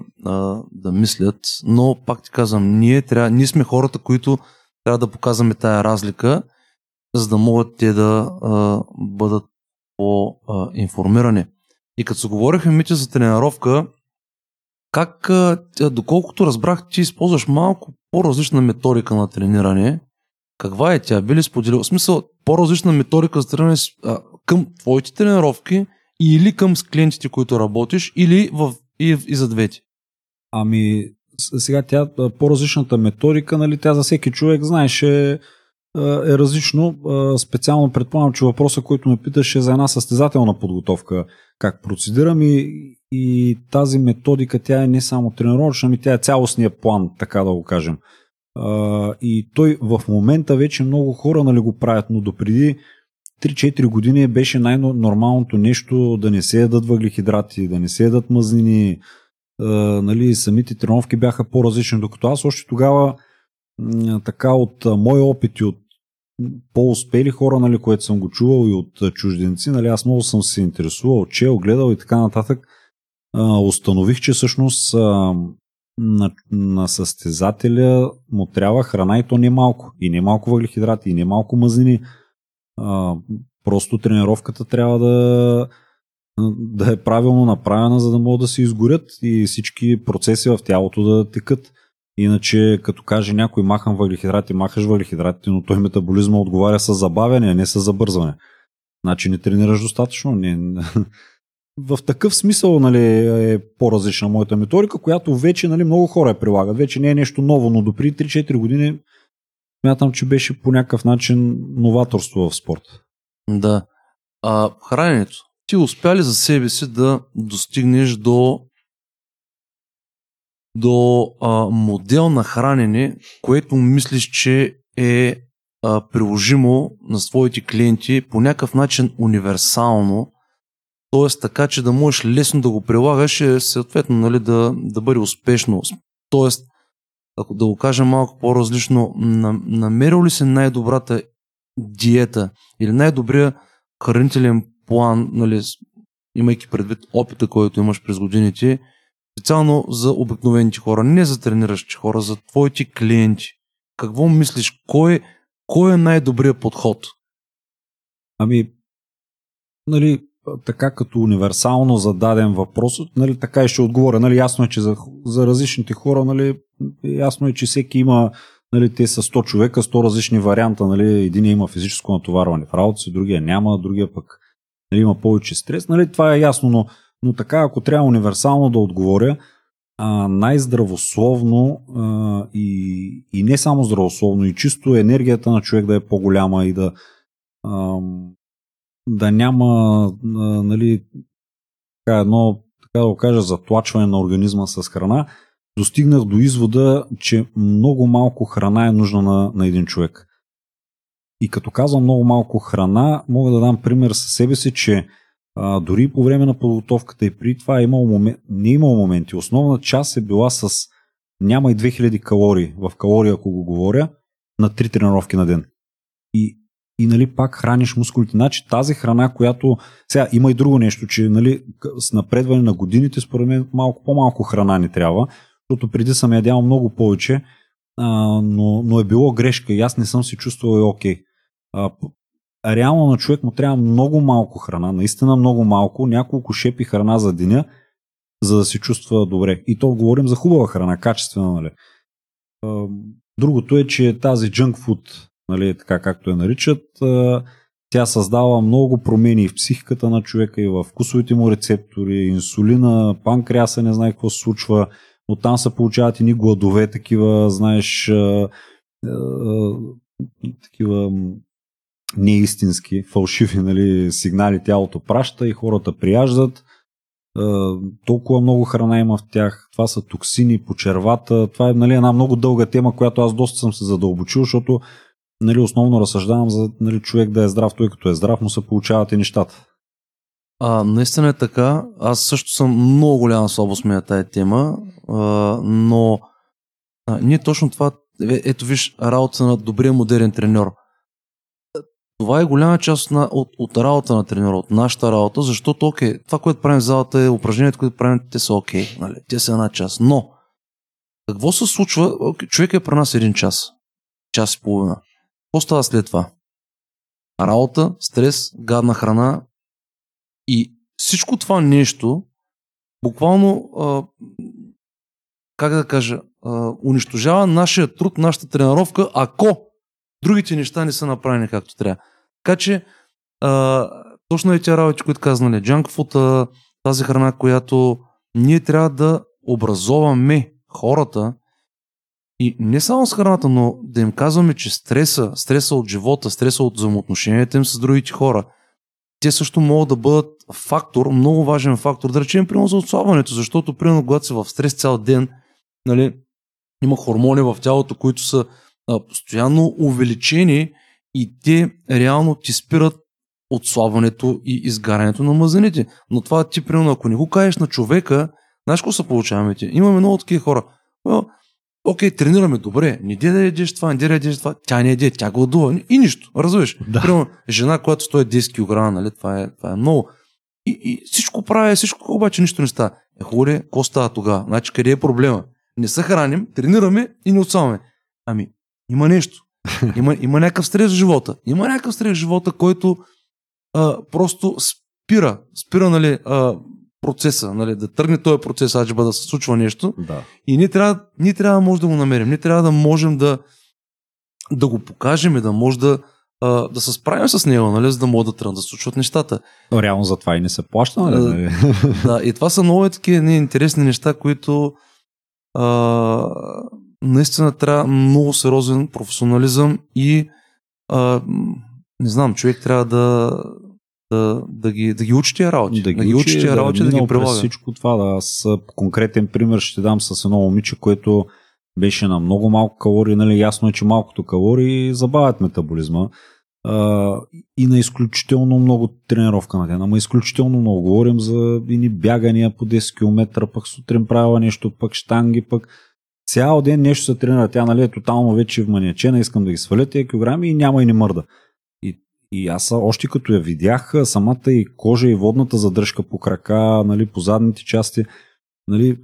да мислят, но пак ти казвам, ние, трябва, ние сме хората, които трябва да показваме тая разлика, за да могат те да а, бъдат по-информирани. И като се говорихме, Митя, за тренировка, как, доколкото разбрах, ти използваш малко по-различна методика на трениране. Каква е тя? Би ли споделил? В смисъл, по-различна методика за трениране към твоите тренировки или към с клиентите, които работиш, или в, и, и за двете? Ами, сега тя по-различната методика, нали, тя за всеки човек, знаеш, е, е различно. Специално предполагам, че въпроса, който ме питаш е за една състезателна подготовка. Как процедирам и, и тази методика, тя е не само тренировъчна, ами тя е цялостния план, така да го кажем. И той в момента вече много хора нали, го правят, но допреди 3-4 години беше най-нормалното нещо да не се ядат въглехидрати, да не се ядат мазнини, а, нали, самите тренировки бяха по-различни, докато аз още тогава така от мои опити от по-успели хора, нали, което съм го чувал и от чужденци, нали, аз много съм се интересувал, чел, гледал и така нататък. а, установих, че всъщност а, на, на състезателя му трябва храна и то не малко. И не малко въглехидрати, и не малко мазнини. А, просто тренировката трябва да, да е правилно направена, за да могат да се изгорят и всички процеси в тялото да текат. Иначе, като каже някой махам въглехидрати, махаш въглехидрати, но той метаболизма отговаря с забавяне, а не с забързване. Значи не тренираш достатъчно. Не... В такъв смисъл нали, е по-различна моята методика, която вече нали, много хора я прилагат. Вече не е нещо ново, но допри 3-4 години смятам, че беше по някакъв начин новаторство в спорта. Да. А, храненето. Ти успя ли за себе си да достигнеш до до а, модел на хранене, което мислиш, че е а, приложимо на своите клиенти по някакъв начин универсално, т.е. така, че да можеш лесно да го прилагаш и съответно нали, да, да бъде успешно. Т.е. ако да го кажа малко по-различно, намерил ли се най-добрата диета или най-добрия хранителен план, нали, имайки предвид опита, който имаш през годините, специално за обикновените хора, не за трениращи хора, за твоите клиенти. Какво мислиш? Кой, кой е най-добрият подход? Ами, нали, така като универсално зададен въпрос, нали, така и ще отговоря. Нали, ясно е, че за, за различните хора, нали, ясно е, че всеки има, нали, те са 100 човека, 100 различни варианта. Нали, един има физическо натоварване в работа си, другия няма, другия пък нали, има повече стрес. Нали, това е ясно, но но така, ако трябва универсално да отговоря, а, най-здравословно а, и, и не само здравословно, и чисто енергията на човек да е по-голяма и да, да няма нали, така едно, така да го кажа, затлачване на организма с храна, достигнах до извода, че много малко храна е нужна на, на един човек. И като казвам много малко храна, мога да дам пример със себе си, че а, дори по време на подготовката и при това е имало момент, не е имало моменти. Основна част е била с няма и 2000 калории, в калории ако го говоря, на 3 тренировки на ден. И, и нали, пак храниш мускулите. Значи тази храна, която... Сега има и друго нещо, че нали, с напредване на годините, според мен малко по-малко храна ни трябва, защото преди съм ядял много повече, а, но, но е било грешка и аз не съм се чувствал и окей. Okay реално на човек му трябва много малко храна, наистина много малко, няколко шепи храна за деня, за да се чувства добре. И то говорим за хубава храна, качествена, нали. Другото е, че тази junk food, нали, така както я наричат, тя създава много промени в психиката на човека и в вкусовите му рецептори, инсулина, панкреаса, не знае какво се случва. Оттам се получават и гладове, такива, знаеш, такива неистински, фалшиви нали, сигнали тялото праща и хората прияждат. Е, толкова много храна има в тях. Това са токсини по червата. Това е нали, една много дълга тема, която аз доста съм се задълбочил, защото нали, основно разсъждавам за нали, човек да е здрав. Той като е здрав, му се получават и нещата. А, наистина е така. Аз също съм много голяма слабост ми на тая тема, а, но а, ние точно това, е, ето виж, работа на добрия модерен треньор – това е голяма част на, от, от работа на тренера, от нашата работа, защото окей, това, което правим в залата е упражнението, което правим, те са окей, нали? те са една част. Но, какво се случва? Човек е при нас един час, час и половина. Какво става след това? Работа, стрес, гадна храна и всичко това нещо буквално, а, как да кажа, а, унищожава нашия труд, нашата тренировка, ако другите неща не са направени както трябва. Така че, а, точно е тя работи, които казваме, джанк фута, тази храна, която ние трябва да образоваме хората и не само с храната, но да им казваме, че стреса, стреса от живота, стреса от взаимоотношенията им с другите хора, те също могат да бъдат фактор, много важен фактор, да речем, примерно за отслабването, защото, примерно, когато си в стрес цял ден, нали, има хормони в тялото, които са а, постоянно увеличени и те реално ти спират отслабването и изгарянето на мазаните. Но това ти, примерно, ако не го кажеш на човека, знаеш какво се получаваме ти? Имаме много такива хора. Окей, тренираме добре, не де да ядеш това, не де да ядеш това, тя не еде, тя гладува и нищо, разбираш. Да. Примерно, жена, която стои 10 кг, нали, това е, това е много. И, и всичко прави, всичко обаче нищо не става. Е, хубаво, какво става тогава? Значи, къде е проблема? Не се храним, тренираме и не отсаваме. Ами, има нещо. Има, има някакъв стрес в живота. Има някакъв стрес в живота, който а, просто спира, спира нали, а, процеса, нали, да тръгне този процес, аджба да се случва нещо. Да. И ние трябва, ние трябва да може да го намерим. Ние трябва да можем да, да го покажем и да може да, а, да се справим с него, нали, за да могат да тръгнат да случват нещата. Но реално за това и не се плаща, нали? А, нали? Да, и това са много такива не, интересни неща, които а, наистина трябва много сериозен професионализъм и а, не знам, човек трябва да, да, да, ги, да ги учи тия работи. Да ги, учи тия работи, да, да ги прилага. Всичко това, да. Аз конкретен пример ще дам с едно момиче, което беше на много малко калории, нали, ясно е, че малкото калории забавят метаболизма а, и на изключително много тренировка на ден. Ама изключително много. Говорим за ини бягания по 10 км, пък сутрин правила нещо, пък штанги, пък цял ден нещо се тренира. Тя нали, е тотално вече вманиачена, искам да ги сваля тези килограми и няма и не мърда. И, аз още като я видях, самата и кожа и водната задръжка по крака, нали, по задните части, нали,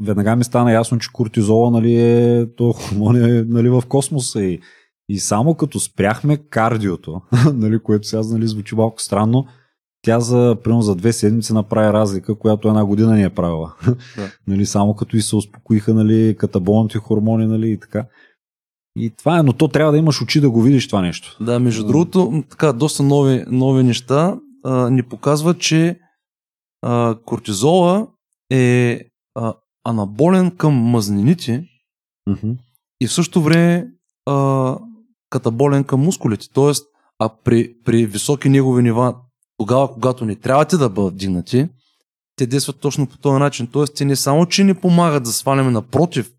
веднага ми стана ясно, че кортизола нали, е, то хормон е нали, в космоса и, и само като спряхме кардиото, нали, което сега нали, звучи малко странно, тя за, примерно, за две седмици направи разлика, която една година ни е правила. Да. нали, само като и се успокоиха нали, катаболните хормони нали, и така. И това е, но то трябва да имаш очи да го видиш това нещо. Да, между другото, така, доста нови, нови неща а, ни показват, че а, кортизола е а, анаболен към мазнините mm-hmm. и в същото време а, катаболен към мускулите. Тоест, а при, при високи негови нива, тогава, когато не трябва те да бъдат дигнати, те действат точно по този начин. Тоест, те не само, че не помагат да сваляме напротив,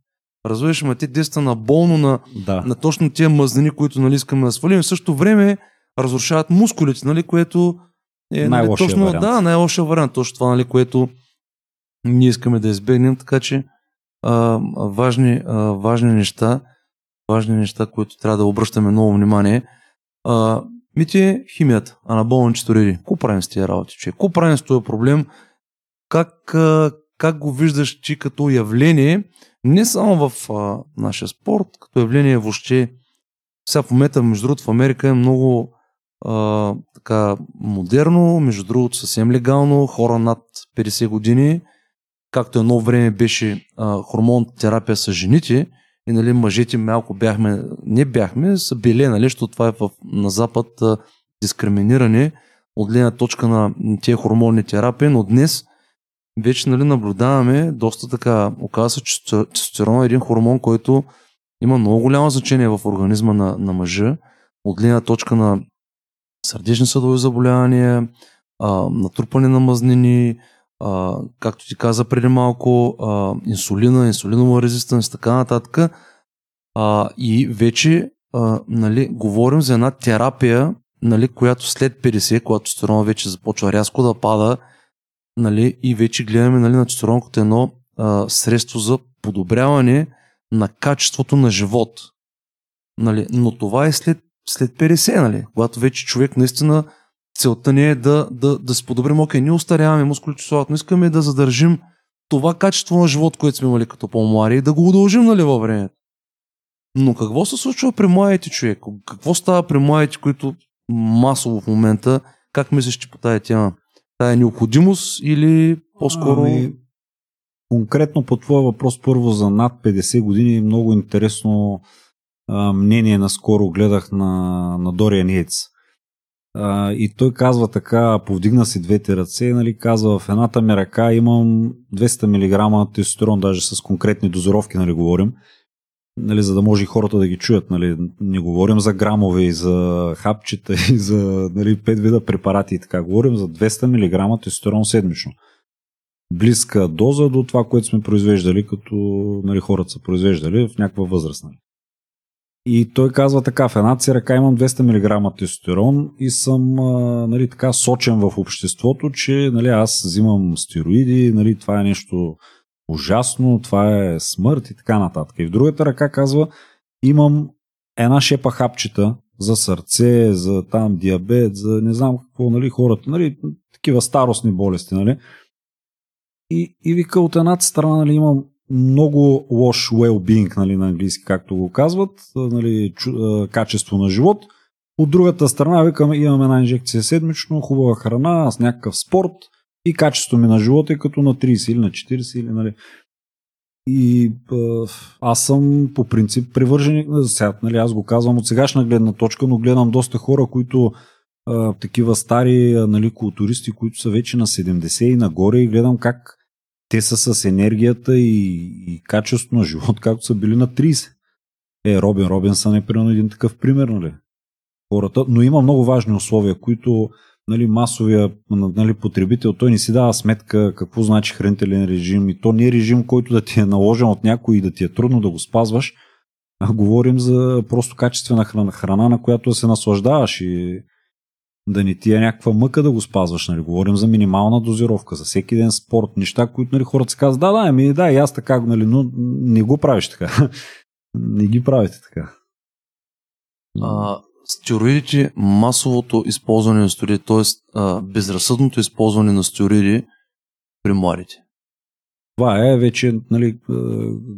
Разбираш, ма те действат на болно на, да. на точно тия мазнини, които нали, искаме да свалим. В същото време разрушават мускулите, нали, което е нали, точно, вариант. да, най-лошия вариант. Точно това, нали, което ние искаме да избегнем, така че а, важни, а, важни неща, важни неща, които трябва да обръщаме много внимание. А, мити химията, анаболни четвореди. Какво правим с тия работи? Че? Какво правим с този проблем? Как, а, как го виждаш ти като явление, не само в а, нашия спорт, като явление въобще. Сега в момента, между другото, в Америка е много а, така модерно, между другото съвсем легално, хора над 50 години както едно време беше а, хормонната терапия с жените, и нали, мъжете малко бяхме, не бяхме, са били, нали, защото това е в, на Запад а, дискриминиране от гледна точка на тези хормонни терапии, но днес вече нали, наблюдаваме доста така, оказва се, че тестостерон е един хормон, който има много голямо значение в организма на, на мъжа, от гледна точка на сърдечни съдови заболявания, а, натрупане на мазнини, а, както ти каза преди малко, а, инсулина, инсулинова резистенс така нататък. А, и вече а, нали, говорим за една терапия, нали, която след 50, когато тестостерона вече започва рязко да пада, нали, и вече гледаме нали, на тестостерон като едно а, средство за подобряване на качеството на живот. Нали, но това е след, след 50, нали, когато вече човек наистина целта ни е да, да, да се подобрим. Окей, ние устаряваме мускулите но искаме да задържим това качество на живот, което сме имали като по-млади и да го удължим нали, във времето. Но какво се случва при младите човек? Какво става при младите, които масово в момента, как мислиш, че по тази тема? Тая е необходимост или по-скоро... Ами, конкретно по твоя въпрос, първо за над 50 години, много интересно а, мнение наскоро гледах на, на Дориан Йейтс. И той казва така, повдигна си двете ръце, нали, казва в едната ми ръка имам 200 мг тестостерон, даже с конкретни дозировки, нали, говорим, нали, за да може хората да ги чуят. Нали. Не говорим за грамове и за хапчета и за нали, 5 вида препарати и така. Говорим за 200 мг тестостерон седмично. Близка доза до това, което сме произвеждали, като нали, хората са произвеждали в някаква възраст. Нали. И той казва така, в едната си ръка имам 200 мг тестостерон и съм нали, така сочен в обществото, че нали, аз взимам стероиди, нали, това е нещо ужасно, това е смърт и така нататък. И в другата ръка казва, имам една шепа хапчета за сърце, за там диабет, за не знам какво, нали, хората, нали, такива старостни болести, нали. И, и вика от едната страна нали, имам много лош well-being нали, на английски, както го казват, нали, чу, качество на живот. От другата страна викаме, имаме една инжекция седмично, хубава храна, с някакъв спорт и качество ми на живота е като на 30 или на 40 или нали. И аз съм по принцип привърженик на сега, нали, аз го казвам от сегашна гледна точка, но гледам доста хора, които а, такива стари нали, културисти, които са вече на 70 и нагоре и гледам как те са с енергията и, и качеството на живот, както са били на 30. Е, Робин Робинсън е примерно един такъв пример, нали? Хората, но има много важни условия, които нали, масовия нали, потребител, той не си дава сметка какво значи хранителен режим и то не е режим, който да ти е наложен от някой и да ти е трудно да го спазваш, а говорим за просто качествена храна, храна на която да се наслаждаваш и да не ти е някаква мъка да го спазваш. Нали? Говорим за минимална дозировка, за всеки ден спорт, неща, които нали, хората си казват, да, да, ами да, и аз така, нали, но не го правиш така. не ги правите така. А, стероидите, масовото използване на стероиди, т.е. безразсъдното използване на стероиди при младите. Това е вече нали,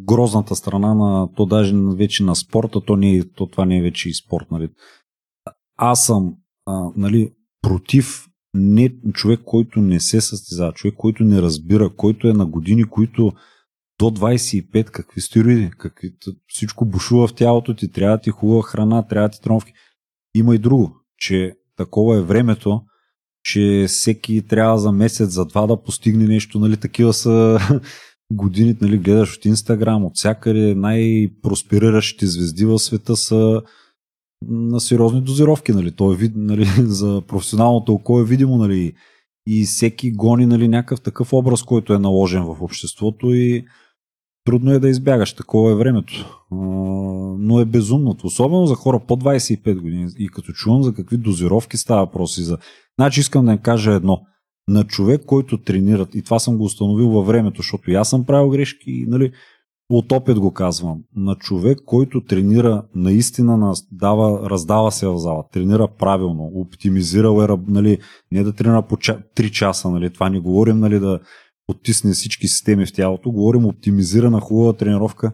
грозната страна на то даже вече на спорта, то, не е, то това не е вече и спорт. Нали. Аз съм нали, против не човек, който не се състезава, човек, който не разбира, който е на години, които до 25, какви стероиди, какви, всичко бушува в тялото ти, трябва ти хубава храна, трябва ти тренировки. Има и друго, че такова е времето, че всеки трябва за месец, за два да постигне нещо, нали, такива са годините, нали, гледаш от Инстаграм, от всякъде. Най-проспериращите звезди в света са на сериозни дозировки, нали, то е вид, нали, за професионалното око е видимо, нали, и всеки гони, нали, някакъв такъв образ, който е наложен в обществото и трудно е да избягаш, такова е времето. Но е безумното, особено за хора по 25 години. И като чувам за какви дозировки става въпроси за... Значи искам да им кажа едно. На човек, който тренират, и това съм го установил във времето, защото и аз съм правил грешки, нали, от опит го казвам. На човек, който тренира, наистина дава, раздава се в зала, тренира правилно, оптимизирал е, нали, не да тренира по 3 часа, нали, това не говорим нали, да потисне всички системи в тялото. Говорим оптимизирана хубава тренировка,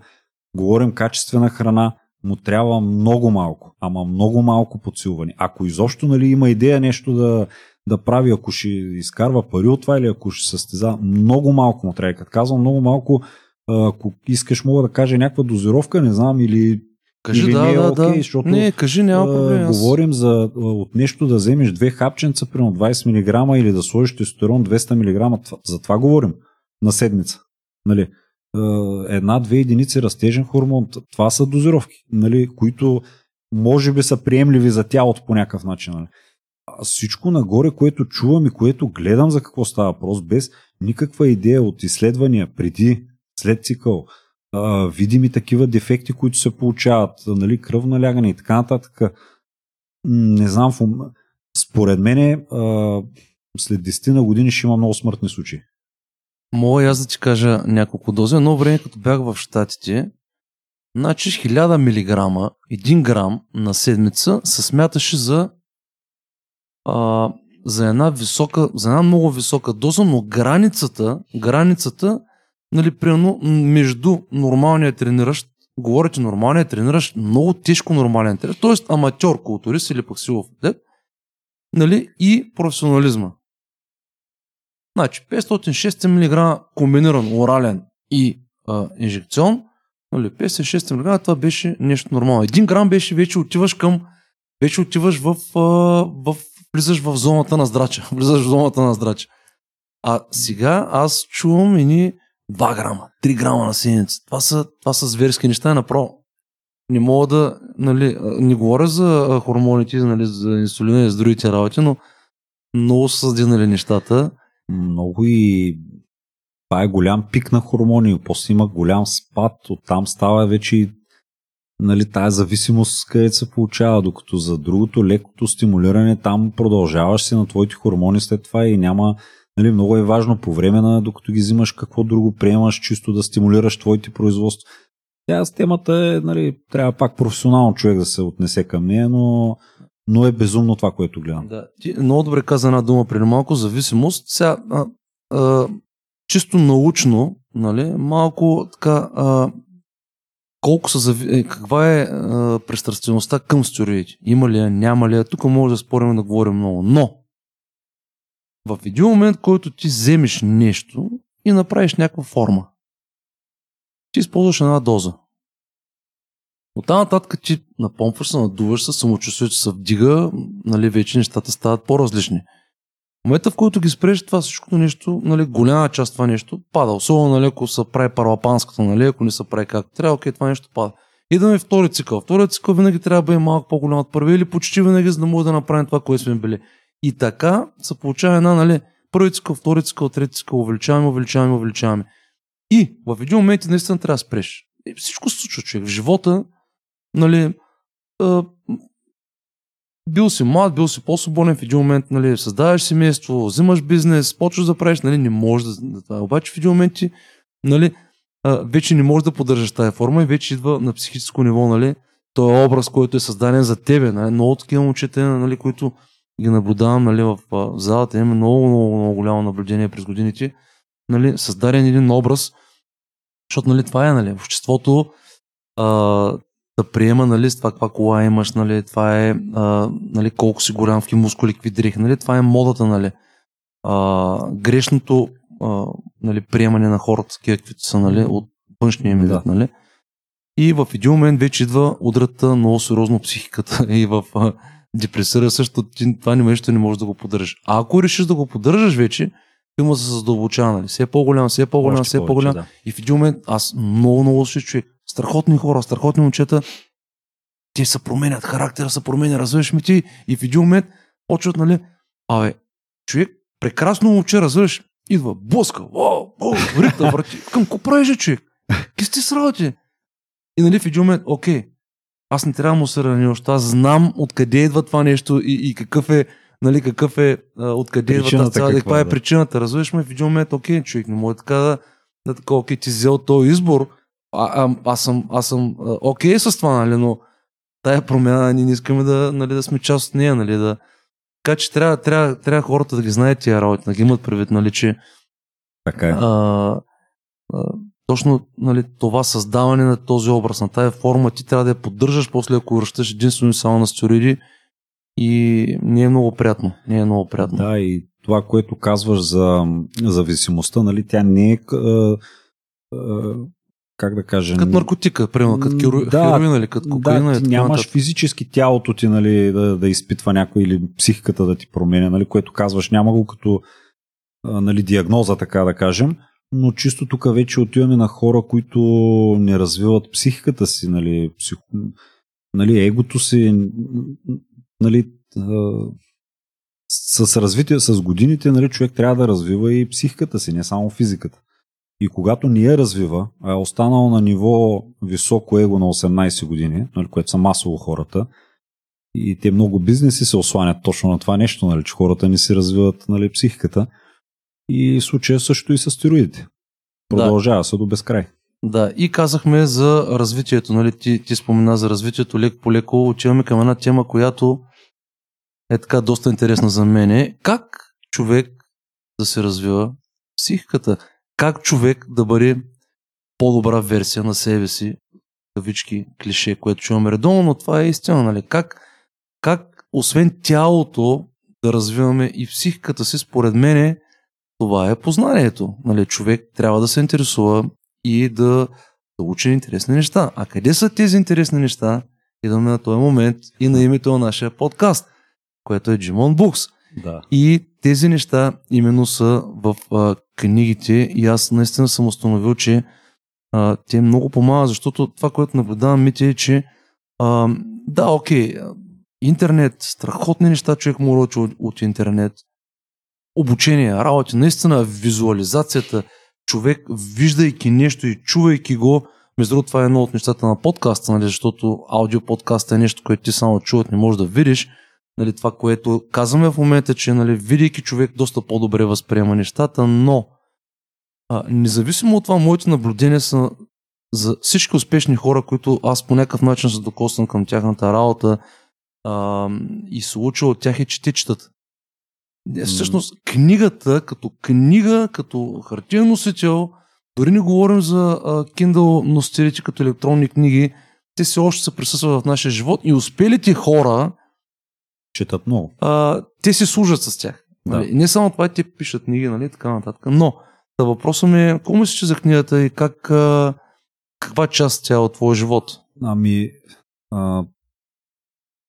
говорим качествена храна, му трябва много малко, ама много малко подсилване. Ако изобщо нали, има идея нещо да, да прави, ако ще изкарва пари от това или ако ще състеза, много малко му трябва. Като казвам много малко, ако искаш мога да кажа някаква дозировка, не знам, или Кажи или да, не е да, okay, да. защото не, кажи, няма проблем. Аз... Говорим за от нещо да вземеш две хапченца, примерно 20 мг или да сложиш тестостерон 200 мг. За това говорим на седмица. Нали? Една-две единици растежен хормон. Това са дозировки, нали? които може би са приемливи за тялото по някакъв начин. Нали? А всичко нагоре, което чувам и което гледам за какво става въпрос, без никаква идея от изследвания преди, след цикъл, видими такива дефекти, които се получават, нали, кръв налягане и така нататък. Не знам, според мен след 10 на години ще има много смъртни случаи. Мога и аз да ти кажа няколко дози. Едно време, като бях в Штатите, значи 1000 мг, 1 грам на седмица се смяташе за а, за една висока, за една много висока доза, но границата, границата нали, примерно, между нормалния трениращ, говорите нормалния трениращ, много тежко нормален трениращ, т.е. аматьор културист или пък силов атлет, нали, и професионализма. Значи 506 мг комбиниран орален и а, инжекцион, нали, 506 мг това беше нещо нормално. Един грам беше вече отиваш към вече отиваш в, а, в влизаш в зоната на здрача. Влизаш в зоната на здрача. А сега аз чувам ни 2 грама, 3 грама на седмица. Това са, това са зверски неща направо. Не мога да, нали, не говоря за хормоните, нали, за инсулина и за другите работи, но много са създинали нещата. Много и това е голям пик на хормони, после има голям спад, оттам става вече нали, тая зависимост, където се получава, докато за другото лекото стимулиране, там продължаваш си на твоите хормони след това и няма Нали, много е важно по време на, докато ги взимаш, какво друго приемаш, чисто да стимулираш твоите производства. Тя с темата е, нали, трябва пак професионално човек да се отнесе към нея, но, но е безумно това, което гледам. Да. Ти много добре каза една дума преди малко, зависимост. Сега, а, а, чисто научно, нали, малко така, а, колко са, е, каква е а, пристрастеността към стероиди? Има ли я, няма ли я? Тук може да спорим да говорим много. Но, в един момент, който ти вземеш нещо и направиш някаква форма, ти използваш една доза. От тази нататък ти напомпваш се, надуваш се, самочувствието се вдига, нали, вече нещата стават по-различни. В момента, в който ги спреш това всичкото нещо, нали, голяма част това нещо пада. Особено нали, ако се прави парлапанската, нали, ако не се прави както трябва, окей, това нещо пада. Идваме втори цикъл. Втори цикъл винаги трябва да бъде малко по-голям от първи или почти винаги, за да може да направим това, което сме били. И така се получава една, нали, първи цикъл, втори цикъл, трети цикъл, увеличаваме, увеличаваме, увеличаваме. И в един момент наистина трябва да спреш. И всичко се случва, човек. В живота, нали, а, бил си млад, бил си по-свободен в един момент, нали, създаваш семейство, взимаш бизнес, почваш да правиш, нали, не можеш да, да Обаче в един момент нали, а, вече не можеш да поддържаш тази форма и вече идва на психическо ниво, нали, този е образ, който е създаден за тебе. Нали, много такива момчета, нали, които ги наблюдавам нали, в, в залата, имаме много, много, много голямо наблюдение през годините, нали, създаден един образ, защото нали, това е нали, обществото, а, да приема нали, с това каква кола имаш, нали, това е а, нали, колко си голям, какви мускули, какви дрехи, нали, това е модата, нали. А, грешното а, нали, приемане на хората, такива каквито са, нали, от външния ми да. нали. И в един момент вече идва удрата много сериозно психиката и в депресира също ти, това нещо не можеш да го поддържаш. А ако решиш да го поддържаш вече, филма се задълбочава, нали? Все по-голям, все по-голям, все по-голям. Да. И в един момент аз много, много се човек. Страхотни хора, страхотни момчета. Те се променят, характера се променя, развиваш ми ти и в един момент почват, нали, абе, човек, прекрасно момче, развиваш, идва, блъска, рита, врати. Към ко правиш, човек? Ки сте сработи? И нали в един момент, окей, аз не трябва да му се рани още, аз знам откъде идва това нещо и, и какъв е, нали, какъв е, откъде идва тази цялата, каква, каква е да. причината, развиваш ме в един момент, окей, човек, не може така да, да така, окей, ти взел този избор, а, а, аз съм, аз съм окей с това, нали, но тая промяна ние не искаме да, нали, да сме част от нея, нали, да... Така че трябва, трябва, трябва хората да ги знаят тия работи, да ги имат предвид, нали, че така е. А, а, точно нали, това създаване на този образ, на тая форма, ти трябва да я поддържаш, после ако връщаш единствено само на стероиди и не е много приятно. Не е много приятно. Да, и това, което казваш за зависимостта, нали, тя не е а, а, как да кажа... Като наркотика, примерно, като да, хероин или като кокаина. Да, ти нямаш физически тялото ти нали, да, да изпитва някой или психиката да ти променя, нали, което казваш, няма го като нали, диагноза, така да кажем, но чисто тук вече отиваме на хора, които не развиват психиката си, нали, псих... нали егото си, нали, с развитие, с годините, нали, човек трябва да развива и психиката си, не само физиката. И когато ни я развива, а е останал на ниво високо его на 18 години, нали, което са масово хората, и те много бизнеси се осланят точно на това нещо, нали, че хората не си развиват нали, психиката. И случая също и с стероидите. Продължава да. се до безкрай. Да, и казахме за развитието, нали? Ти, ти спомена за развитието лек по леко. Отиваме към една тема, която е така доста интересна за мен. Как човек да се развива психиката? как човек да бъде по-добра версия на себе си, кавички, клише, което чуваме редовно, но това е истина, нали? Как, как освен тялото да развиваме и психиката си, според мен това е познанието. Нали? Човек трябва да се интересува и да, да учи интересни неща. А къде са тези интересни неща? Идваме на този момент и на името на нашия подкаст, което е Jimon Books. Да. И тези неща именно са в а, книгите и аз наистина съм установил, че а, те много помагат, защото това, което наблюдавам мите е, че а, да, окей, интернет, страхотни неща човек му учи от, от интернет, обучение, работи, наистина визуализацията, човек виждайки нещо и чувайки го, между другото това е едно от нещата на подкаста, нали, защото аудиоподкаста е нещо, което ти само чуват, не можеш да видиш, нали, това, което казваме в момента, че нали, видейки човек доста по-добре възприема нещата, но а, независимо от това, моите наблюдения са за всички успешни хора, които аз по някакъв начин се докосвам към тяхната работа а, и се уча от тях е, че те четат. Не, Всъщност, книгата, като книга, като хартиен носител, дори не говорим за а, Kindle носителите като електронни книги, те все още се присъстват в нашия живот и успелите хора, Четат много. а, те си служат с тях. Да. Нали? Не само това, те пишат книги, нали, така нататък. Но, та въпросът ми е, какво мислиш за книгата и как, а, каква част тя е от твоя живот? Ами, а,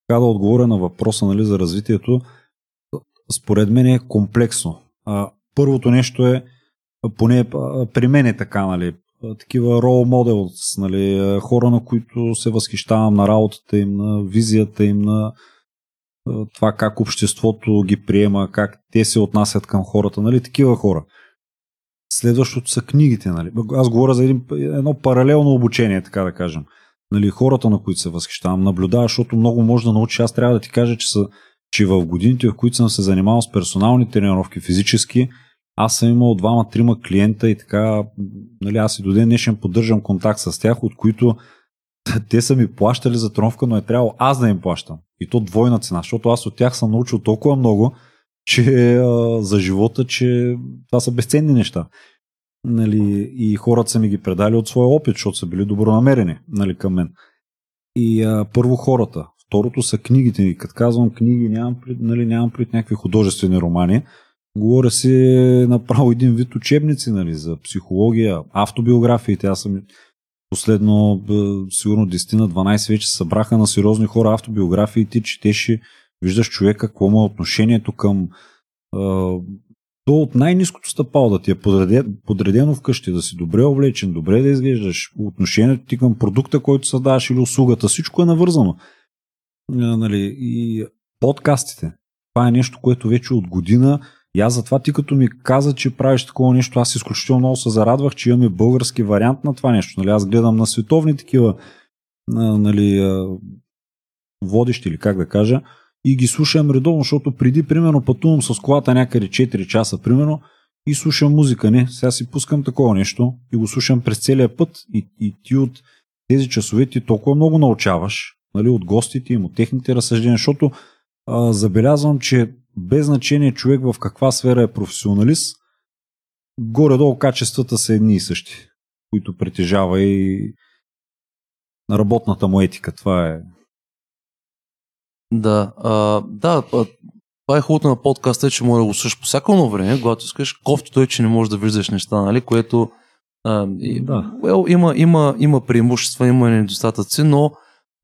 така да отговоря на въпроса нали, за развитието, според мен е комплексно. А, първото нещо е, поне при мен е така, нали, такива role models, нали, хора, на които се възхищавам на работата им, на визията им, на това как обществото ги приема, как те се отнасят към хората, нали, такива хора. Следващото са книгите, нали. Аз говоря за един, едно паралелно обучение, така да кажем нали, хората, на които се възхищавам, наблюдавам, защото много може да научи. Аз трябва да ти кажа, че, са, че в годините, в които съм се занимавал с персонални тренировки физически, аз съм имал двама-трима клиента и така, нали, аз и до ден днешен поддържам контакт с тях, от които те са ми плащали за тренировка, но е трябвало аз да им плащам. И то двойна цена, защото аз от тях съм научил толкова много, че за живота, че това са безценни неща. Нали, и хората са ми ги предали от своя опит, защото са били добронамерени нали, към мен. И а, първо хората. Второто са книгите. И като казвам книги, нямам пред, нали, нямам пред някакви художествени романи. Говоря си направо един вид учебници нали, за психология, автобиографиите. Аз съм последно, сигурно 10 на 12 вече събраха на сериозни хора автобиографии. Ти четеше, виждаш човека, какво му е отношението към то от най-низкото стъпало да ти е подредено, подредено вкъщи, да си добре облечен, добре да изглеждаш, отношението ти към продукта, който създаваш или услугата, всичко е навързано. Нали, и подкастите. Това е нещо, което вече от година и аз затова ти като ми каза, че правиш такова нещо, аз изключително много се зарадвах, че имаме български вариант на това нещо. Нали, аз гледам на световни такива нали, водещи или как да кажа, и ги слушам редовно, защото преди, примерно, пътувам с колата някъде 4 часа, примерно, и слушам музика. Не, сега си пускам такова нещо и го слушам през целия път и, и ти от тези часове ти толкова много научаваш, нали, от гостите им, от техните разсъждения, защото а, забелязвам, че без значение човек в каква сфера е професионалист, горе-долу качествата са едни и същи, които притежава и на работната му етика. Това е Да, а, да, това е хубавото на подкаста, че може да го слушаш по всяко едно време, когато искаш. Кофтито е, че не можеш да виждаш неща, нали, което а, Да. well, има, има, има преимущества, има и недостатъци, но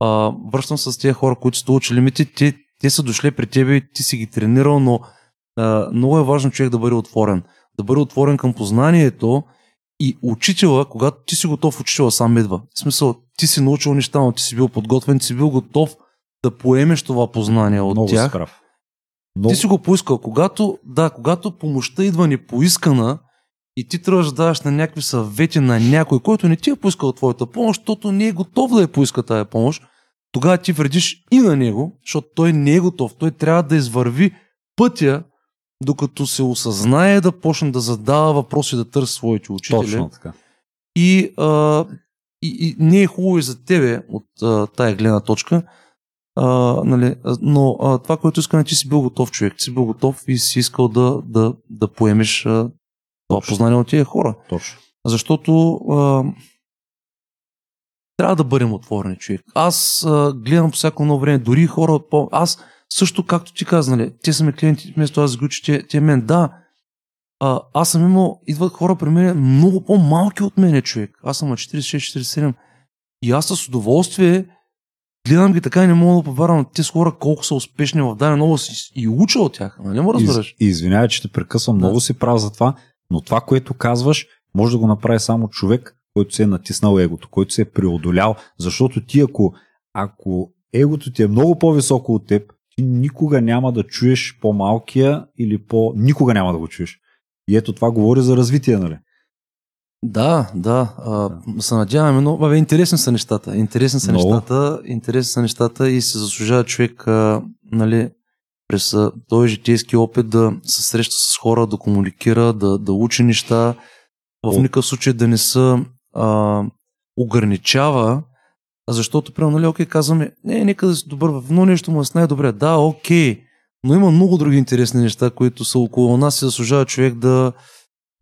а, връщам с тези хора, които са учили лимити, те, те са дошли при тебе, ти си ги тренирал, но а, много е важно човек да бъде отворен. Да бъде отворен към познанието и учителя, когато ти си готов, учителя сам идва. В смисъл, ти си научил неща, но ти си бил подготвен, ти си бил готов да поемеш това познание от много тях. си прав. Много... Ти си го поискал. Когато, да, когато помощта идва непоискана и ти трябваш да даваш на някакви съвети на някой, който не ти е поискал твоята помощ, защото не е готов да я поиска тая помощ, тогава ти вредиш и на него, защото той не е готов. Той трябва да извърви пътя, докато се осъзнае да почне да задава въпроси, да търси своите учители. Точно така. И, а, и, и не е хубаво и за тебе от а, тая гледна точка, а, нали, но а, това, което искам е, ти си бил готов човек, ти си бил готов и си искал да, да, да поемеш а, това познание от тия хора. Точно. Защото а, трябва да бъдем отворени човек. Аз а, гледам по всяко едно време, дори хора от по... Аз също, както ти каза, нали, те са ми клиенти, вместо аз ги те, те мен, да, а, аз съм имал, идват хора при мен много по-малки от мене, човек. Аз съм на 46-47 и аз с удоволствие гледам ги така и не мога да повярвам тези хора колко са успешни в дадена област и, уча от тях. Нали ме разбираш? Из, извинявай, че те прекъсвам, Да. много си прав за това, но това, което казваш, може да го направи само човек, който се е натиснал егото, който се е преодолял, защото ти ако, ако егото ти е много по-високо от теб, ти никога няма да чуеш по-малкия или по... Никога няма да го чуеш. И ето това говори за развитие, нали? Да, да. А, се надяваме, но бе, интересни са нещата. Интересни са Много. нещата. Интересни са нещата и се заслужава човек, а, нали, през този житейски опит да се среща с хора, да комуникира, да, да учи неща. В никакъв случай да не се а, ограничава, защото, примерно, нали, окей, казваме, не, нека да си добър в едно нещо, му е с най-добре. Да, окей, Но има много други интересни неща, които са около нас и заслужава човек да,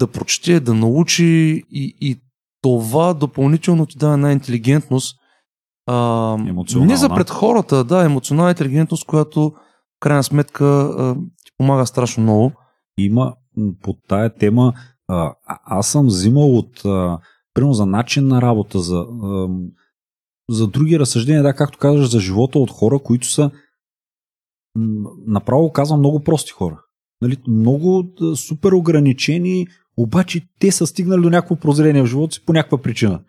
да прочете, да научи и, и това допълнително ти дава една интелигентност. А, не за пред хората, да, емоционална интелигентност, която крайна сметка ти помага страшно много. Има по тая тема, а, аз съм взимал от, примерно за начин на работа, за, а, за други разсъждения, да, както казваш, за живота от хора, които са направо казвам много прости хора. Нали, много супер ограничени, обаче те са стигнали до някакво прозрение в живота си по някаква причина.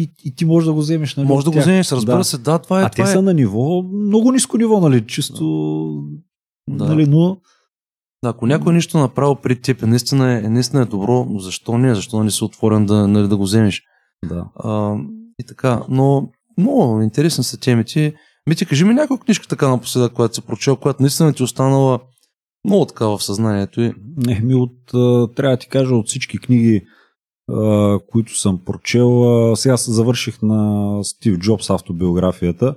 И, и ти можеш да го вземеш. Нали, може да го вземеш, разбира да. се, да, това е. А това те е... са на ниво, много ниско ниво, нали, чисто. Да. Нали, но. Да, ако някой нещо направил при теб, наистина е, наистина е добро, защо не? Защо не си отворен да, нали, да го вземеш? Да. А, и така, но много интересни са темите. Мити, кажи ми някоя книжка така напоследък, която си прочел, която наистина ти е останала много така в съзнанието. И... Не, ми от, трябва да ти кажа, от всички книги, които съм прочел, сега завърших на Стив Джобс автобиографията,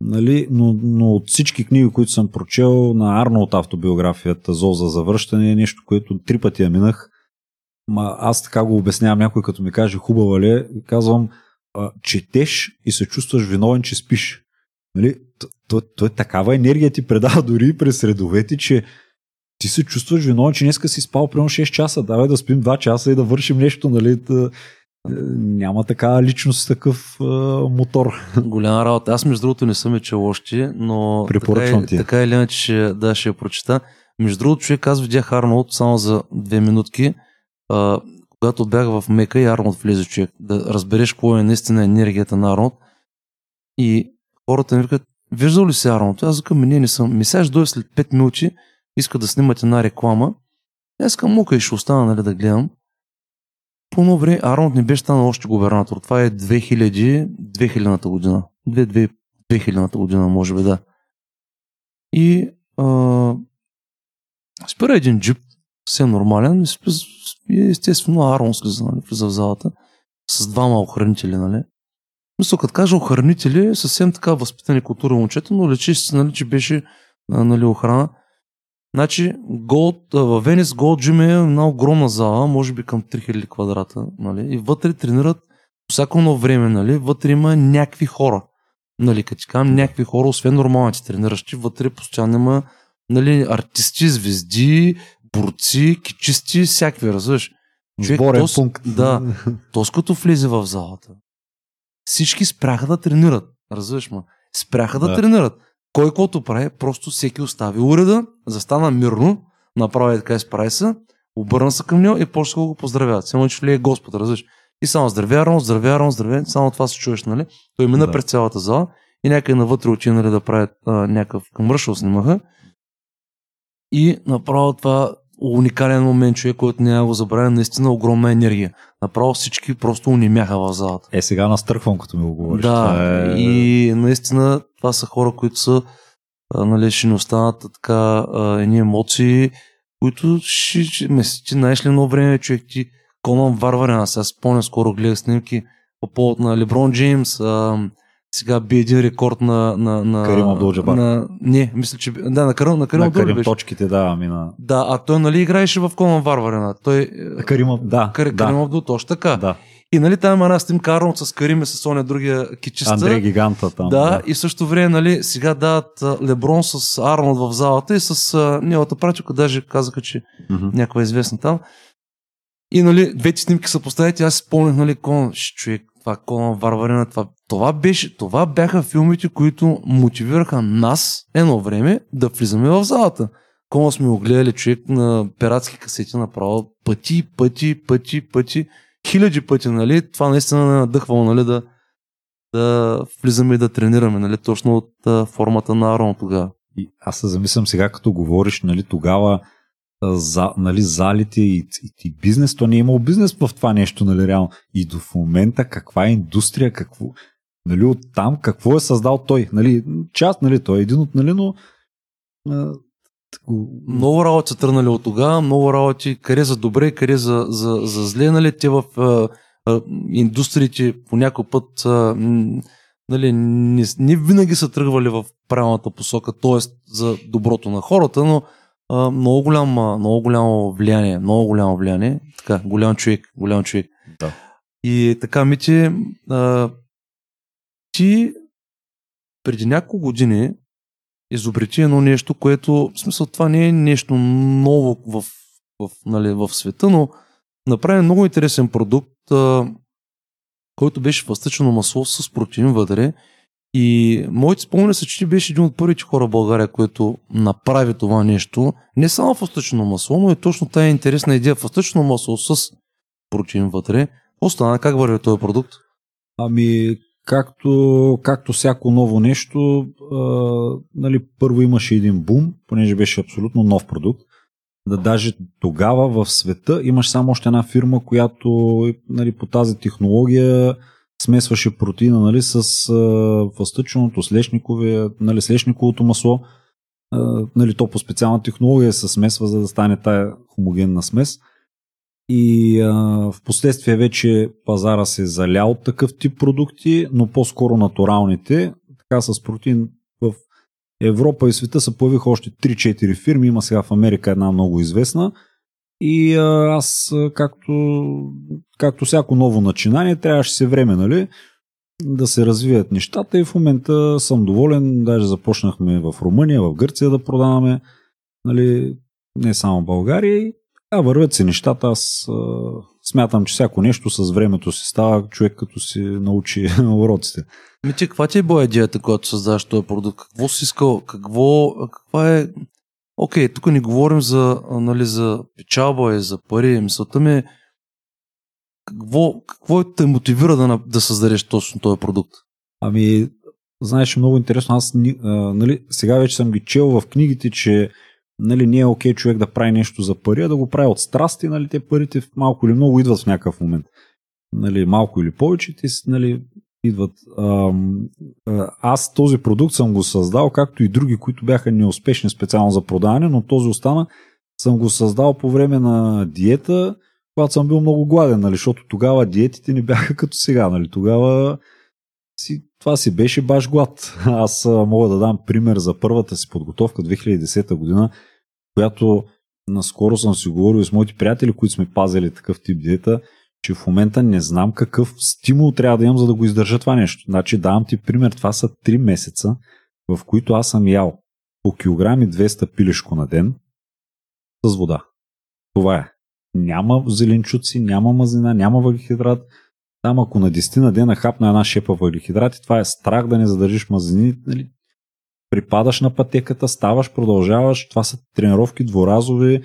нали, но, но от всички книги, които съм прочел, на Арнолд автобиографията, Зол за завръщане, е нещо, което три пъти я минах. Ма аз така го обяснявам някой, като ми каже хубава ли, е, казвам, четеш и се чувстваш виновен, че спиш. Нали, той, той такава енергия ти предава дори през редовете, че ти се чувстваш виновен, че днеска си спал примерно 6 часа. Давай да спим 2 часа и да вършим нещо, нали? Да, е, няма такава личност, такъв а, мотор. Голяма работа. Аз между другото не съм е чел още, но Препоръчвам така, е, така или иначе ще, да, ще я прочита. Между другото, човек, аз видях Арнолд само за две минутки. А, когато бях в Мека и Арнолд влезе човек, да разбереш какво е наистина енергията на Арнолд. И хората ми викат, виждал ли си Арнолд? Аз викам, не, не съм. Ми сега дойде след 5 минути, иска да снимат една реклама. Аз към мука и ще остана нали, да гледам. По едно време Арнолд не беше станал още губернатор. Това е 2000, 2000-та година. 2000-та година, може би, да. И а, спира един джип, все нормален, и естествено Арон слиза, нали, в залата, с двама охранители, нали. Мисля, като кажа охранители, съвсем така възпитани култура момчета, но лечи се, нали, че беше нали, охрана. Значи, Gold, в Венис Gold Gym е една огромна зала, може би към 3000 квадрата, нали, и вътре тренират всяко едно време, нали, вътре има някакви хора. Нали, като казвам, някакви хора, освен нормалните трениращи, вътре постоянно има нали, артисти, звезди, борци, кичисти, всякакви, разбираш. Сборен тос, пункт. Да, тос като влезе в залата, всички спряха да тренират. Разбираш ма? Спряха да, да тренират. Кой каквото прави, просто всеки остави уреда, застана мирно, направи така изправи се, обърна се към него и почва да го поздравяват. Само, че влие Господ, разбираш. И само здравя, Рон, здравя, Рон, здравя, само това се чуеш, нали? Той мина да. през цялата зала и някъде навътре отида нали, да правят а, някакъв къмършъл снимаха. И направо това уникален момент, човек, който няма го забравя, наистина огромна енергия. Направо всички просто унимяха в залата. Е, сега настърхвам, като ми го говориш. Да, е... и наистина това са хора, които са, нали, ще ни останат така едни емоции, които ще, ще ти знаеш ли едно време, човек ти Конан Варварен, аз сега спомням, скоро гледах снимки по повод на Леброн Джеймс, а, сега би един рекорд на... на, на Карим Абдул на, Не, мисля, че... Да, на Карим, на Карим на Карим точките, да, ами на... Да, а той нали играеше в Конан Варварена. Той... Карим, да. Кар, да. Карим Абдул, точно така. Да. И нали там има една снимка Арнолд с Карим и с оня другия кичиста. Андрей Гиганта там. Да, да, и също време, нали, сега дават Леброн с Арнолд в залата и с неговата пратилка, даже казаха, че mm-hmm. някаква известна там. И нали, двете снимки са поставят и аз си спомнях, нали, Конан, човек, това Конан Варварена, това това, беше, това бяха филмите, които мотивираха нас едно време да влизаме в залата. Кома сме огледали човек на пиратски касети направо пъти, пъти, пъти, пъти, хиляди пъти, нали? Това наистина не надъхвало, нали, да, да влизаме и да тренираме, нали, точно от а, формата на Арон тогава. И аз се замислям сега, като говориш, нали, тогава за, нали, залите и, и, и бизнес, то не е имал бизнес в това нещо, нали, реално. И до момента каква е индустрия, какво, Нали, от там какво е създал той. Нали, част, нали, той е един от, нали, но а, много работи са тръгнали от тогава, много работи, къде за добре, къде за, за, за зле, нали, те в а, а, индустриите по някой път а, нали, не, не винаги са тръгвали в правилната посока, т.е. за доброто на хората, но а, много, голямо, много голямо влияние, много голямо влияние, така, голям човек, голям човек. Да. И така, Мити, а, ти преди няколко години изобрети едно нещо, което, в смисъл, това не е нещо ново в, в, нали, в света, но направи много интересен продукт, а, който беше фастъчено масло с протеин вътре. И моите спомени са, че ти беше един от първите хора в България, който направи това нещо. Не само фастъчно масло, но и точно тая интересна идея. Фастъчно масло с протеин вътре. Остана как върви този продукт? Ами, както, както всяко ново нещо, а, нали, първо имаше един бум, понеже беше абсолютно нов продукт. Да даже тогава в света имаш само още една фирма, която нали, по тази технология смесваше протеина нали, с а, слешникове, нали, слешниковото масло. А, нали, то по специална технология се смесва, за да стане тая хомогенна смес. И а, в последствие вече пазара се е залял от такъв тип продукти, но по-скоро натуралните. Така с протеин в Европа и света се появиха още 3-4 фирми. Има сега в Америка една много известна. И а, аз, както, както всяко ново начинание, трябваше се време, нали? да се развият нещата и в момента съм доволен. Даже започнахме в Румъния, в Гърция да продаваме, нали, не само България. Да, вървят се нещата. Аз а, смятам, че всяко нещо с времето си става човек като си научи уроците. Ми ти, каква ти е била идеята, когато създаваш този продукт? Какво си искал? Какво, каква е... Окей, тук не говорим за, нали, за печалба и за пари. Мисълта ми е какво, какво те мотивира да, да създадеш точно този продукт? Ами, знаеш, много интересно. Аз а, нали, сега вече съм ги чел в книгите, че нали, не е окей човек да прави нещо за пари, а да го прави от страсти, нали, те парите малко или много идват в някакъв момент. Нали, малко или повече, те нали, идват. Аз този продукт съм го създал, както и други, които бяха неуспешни специално за продаване, но този остана съм го създал по време на диета, когато съм бил много гладен, нали, защото тогава диетите не бяха като сега. Нали, тогава си, това си беше баш глад. Аз мога да дам пример за първата си подготовка 2010 година която наскоро съм си говорил с моите приятели, които сме пазили такъв тип диета, че в момента не знам какъв стимул трябва да имам, за да го издържа това нещо. Значи давам ти пример, това са 3 месеца, в които аз съм ял по килограми 200 пилешко на ден с вода. Това е. Няма зеленчуци, няма мазнина, няма въглехидрат. Там ако на 10 на дена хапна една шепа въглехидрати, това е страх да не задържиш мазнини. Нали? Припадаш на пътеката, ставаш, продължаваш. Това са тренировки дворазови,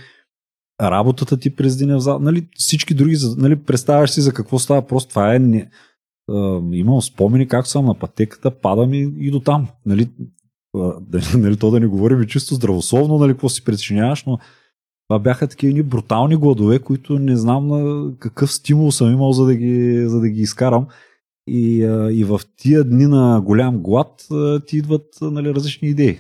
работата ти през деня. Нали, всички други, нали, представяш си за какво става. Просто това е... Не, а, имам спомени как съм на пътеката, падам и, и до там. Нали, а, нали, то да не говорим и чисто здравословно, нали, какво си причиняваш, но това бяха такива ни брутални гладове, които не знам на какъв стимул съм имал, за да ги, за да ги изкарам. И, и в тия дни на голям глад ти идват нали, различни идеи.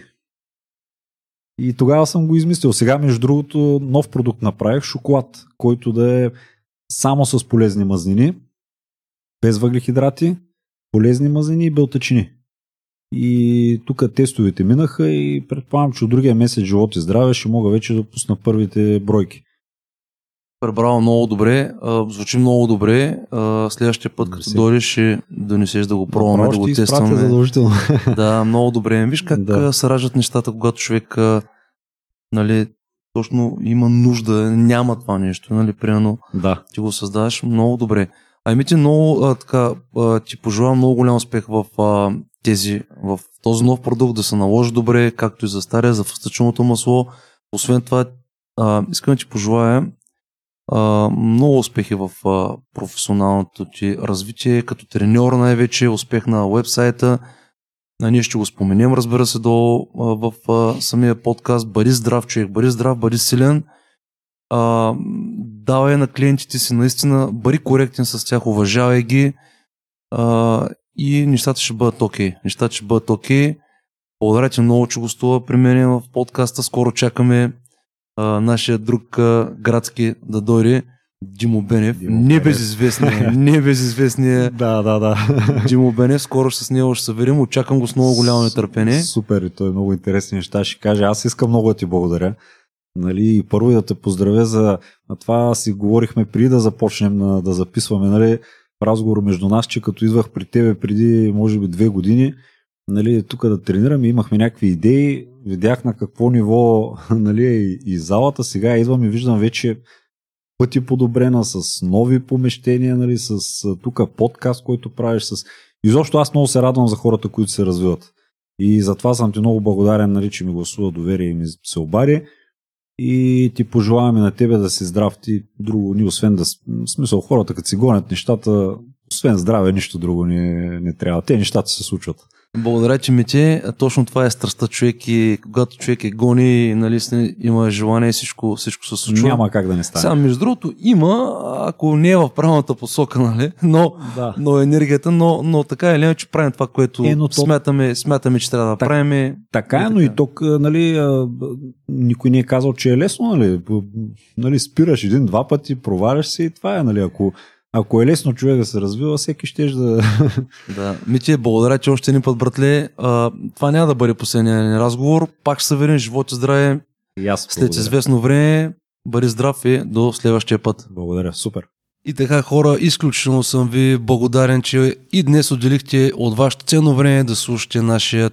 И тогава съм го измислил. Сега, между другото, нов продукт направих шоколад, който да е само с полезни мазнини, без въглехидрати, полезни мазнини и белтъчини. И тук тестовете минаха и предполагам, че от другия месец живот и здраве ще мога вече да пусна първите бройки пребрал много добре, а, звучи много добре. А, следващия път, като дойдеш, ще донесеш да го пробваме, да го тестваме. задължително. да, много добре. Виж как да. се раждат нещата, когато човек нали, точно има нужда, няма това нещо, нали, примерно да. ти го създаваш много добре. Ами ти много а, така, а, ти пожелавам много голям успех в а, тези, в този нов продукт да се наложи добре, както и за стария, за фъстъчното масло. Освен това, а, искам да ти пожелая много успехи в а, професионалното ти развитие, като треньор най-вече, успех на вебсайта. А, ние ще го споменем, разбира се, долу а, в а, самия подкаст. Бъди здрав, човек, бъди здрав, бъди силен. А, давай на клиентите си наистина, бъди коректен с тях, уважавай ги а, и нещата ще бъдат окей. Okay. Нещата ще бъдат окей. Okay. Благодаря ти много, че гостува при мен в подкаста. Скоро чакаме а, нашия друг а, градски да дойде. Димо Бенев, Димо не Бенев. безизвестния, не безизвестния Да, да, да. Димо Бенев. Скоро с него ще се верим. Очаквам го с много голямо нетърпение. Супер, и той е много интересни неща. Ще каже, аз искам много да ти благодаря. Нали, и първо да те поздравя за а това си говорихме преди да започнем на, да записваме нали, разговор между нас, че като идвах при тебе преди може би две години, нали, тук да тренираме, имахме някакви идеи, видях на какво ниво нали, е и, и залата, сега идвам и виждам вече пъти подобрена, с нови помещения, нали, с тук подкаст, който правиш, с... Изобщо аз много се радвам за хората, които се развиват. И затова съм ти много благодарен, нали, че ми гласува доверие и ми се обади. И ти пожелаваме на тебе да си здрав. Ти друго ни, освен да... смисъл, хората, като си гонят нещата, освен здраве, нищо друго не, не трябва. Те нещата се случват. Благодаря, че ми те. Точно това е страстта човек и когато човек е гони, нали, има желание, всичко, всичко се случва. Няма как да не стане. Сега, между другото, има, ако не е в правилната посока, нали, но, Да. но енергията, но, но така или иначе правим това, което Е, то- смятаме, смятаме, че трябва да Так- правим. Така е, но и тук, нали, никой не е казал, че е лесно, нали, нали спираш един-два пъти, проваляш се и това е, нали, ако, ако е лесно човек да се развива, всеки ще да... Да. Мити, благодаря, че още един път, братле. А, това няма да бъде последния ни разговор. Пак ще се верим, живот и здраве. И аз След благодаря. известно време, бъди здрав и до следващия път. Благодаря, супер. И така, хора, изключително съм ви благодарен, че и днес отделихте от вашето ценно време да слушате нашия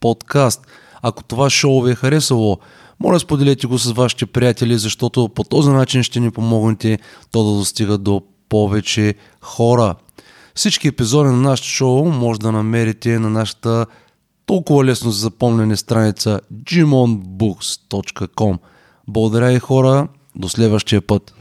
подкаст. Ако това шоу ви е харесало, моля споделете го с вашите приятели, защото по този начин ще ни помогнете то да достига до повече хора. Всички епизоди на нашето шоу може да намерите на нашата толкова лесно за запомнене страница jimonbooks.com. Благодаря и хора, до следващия път.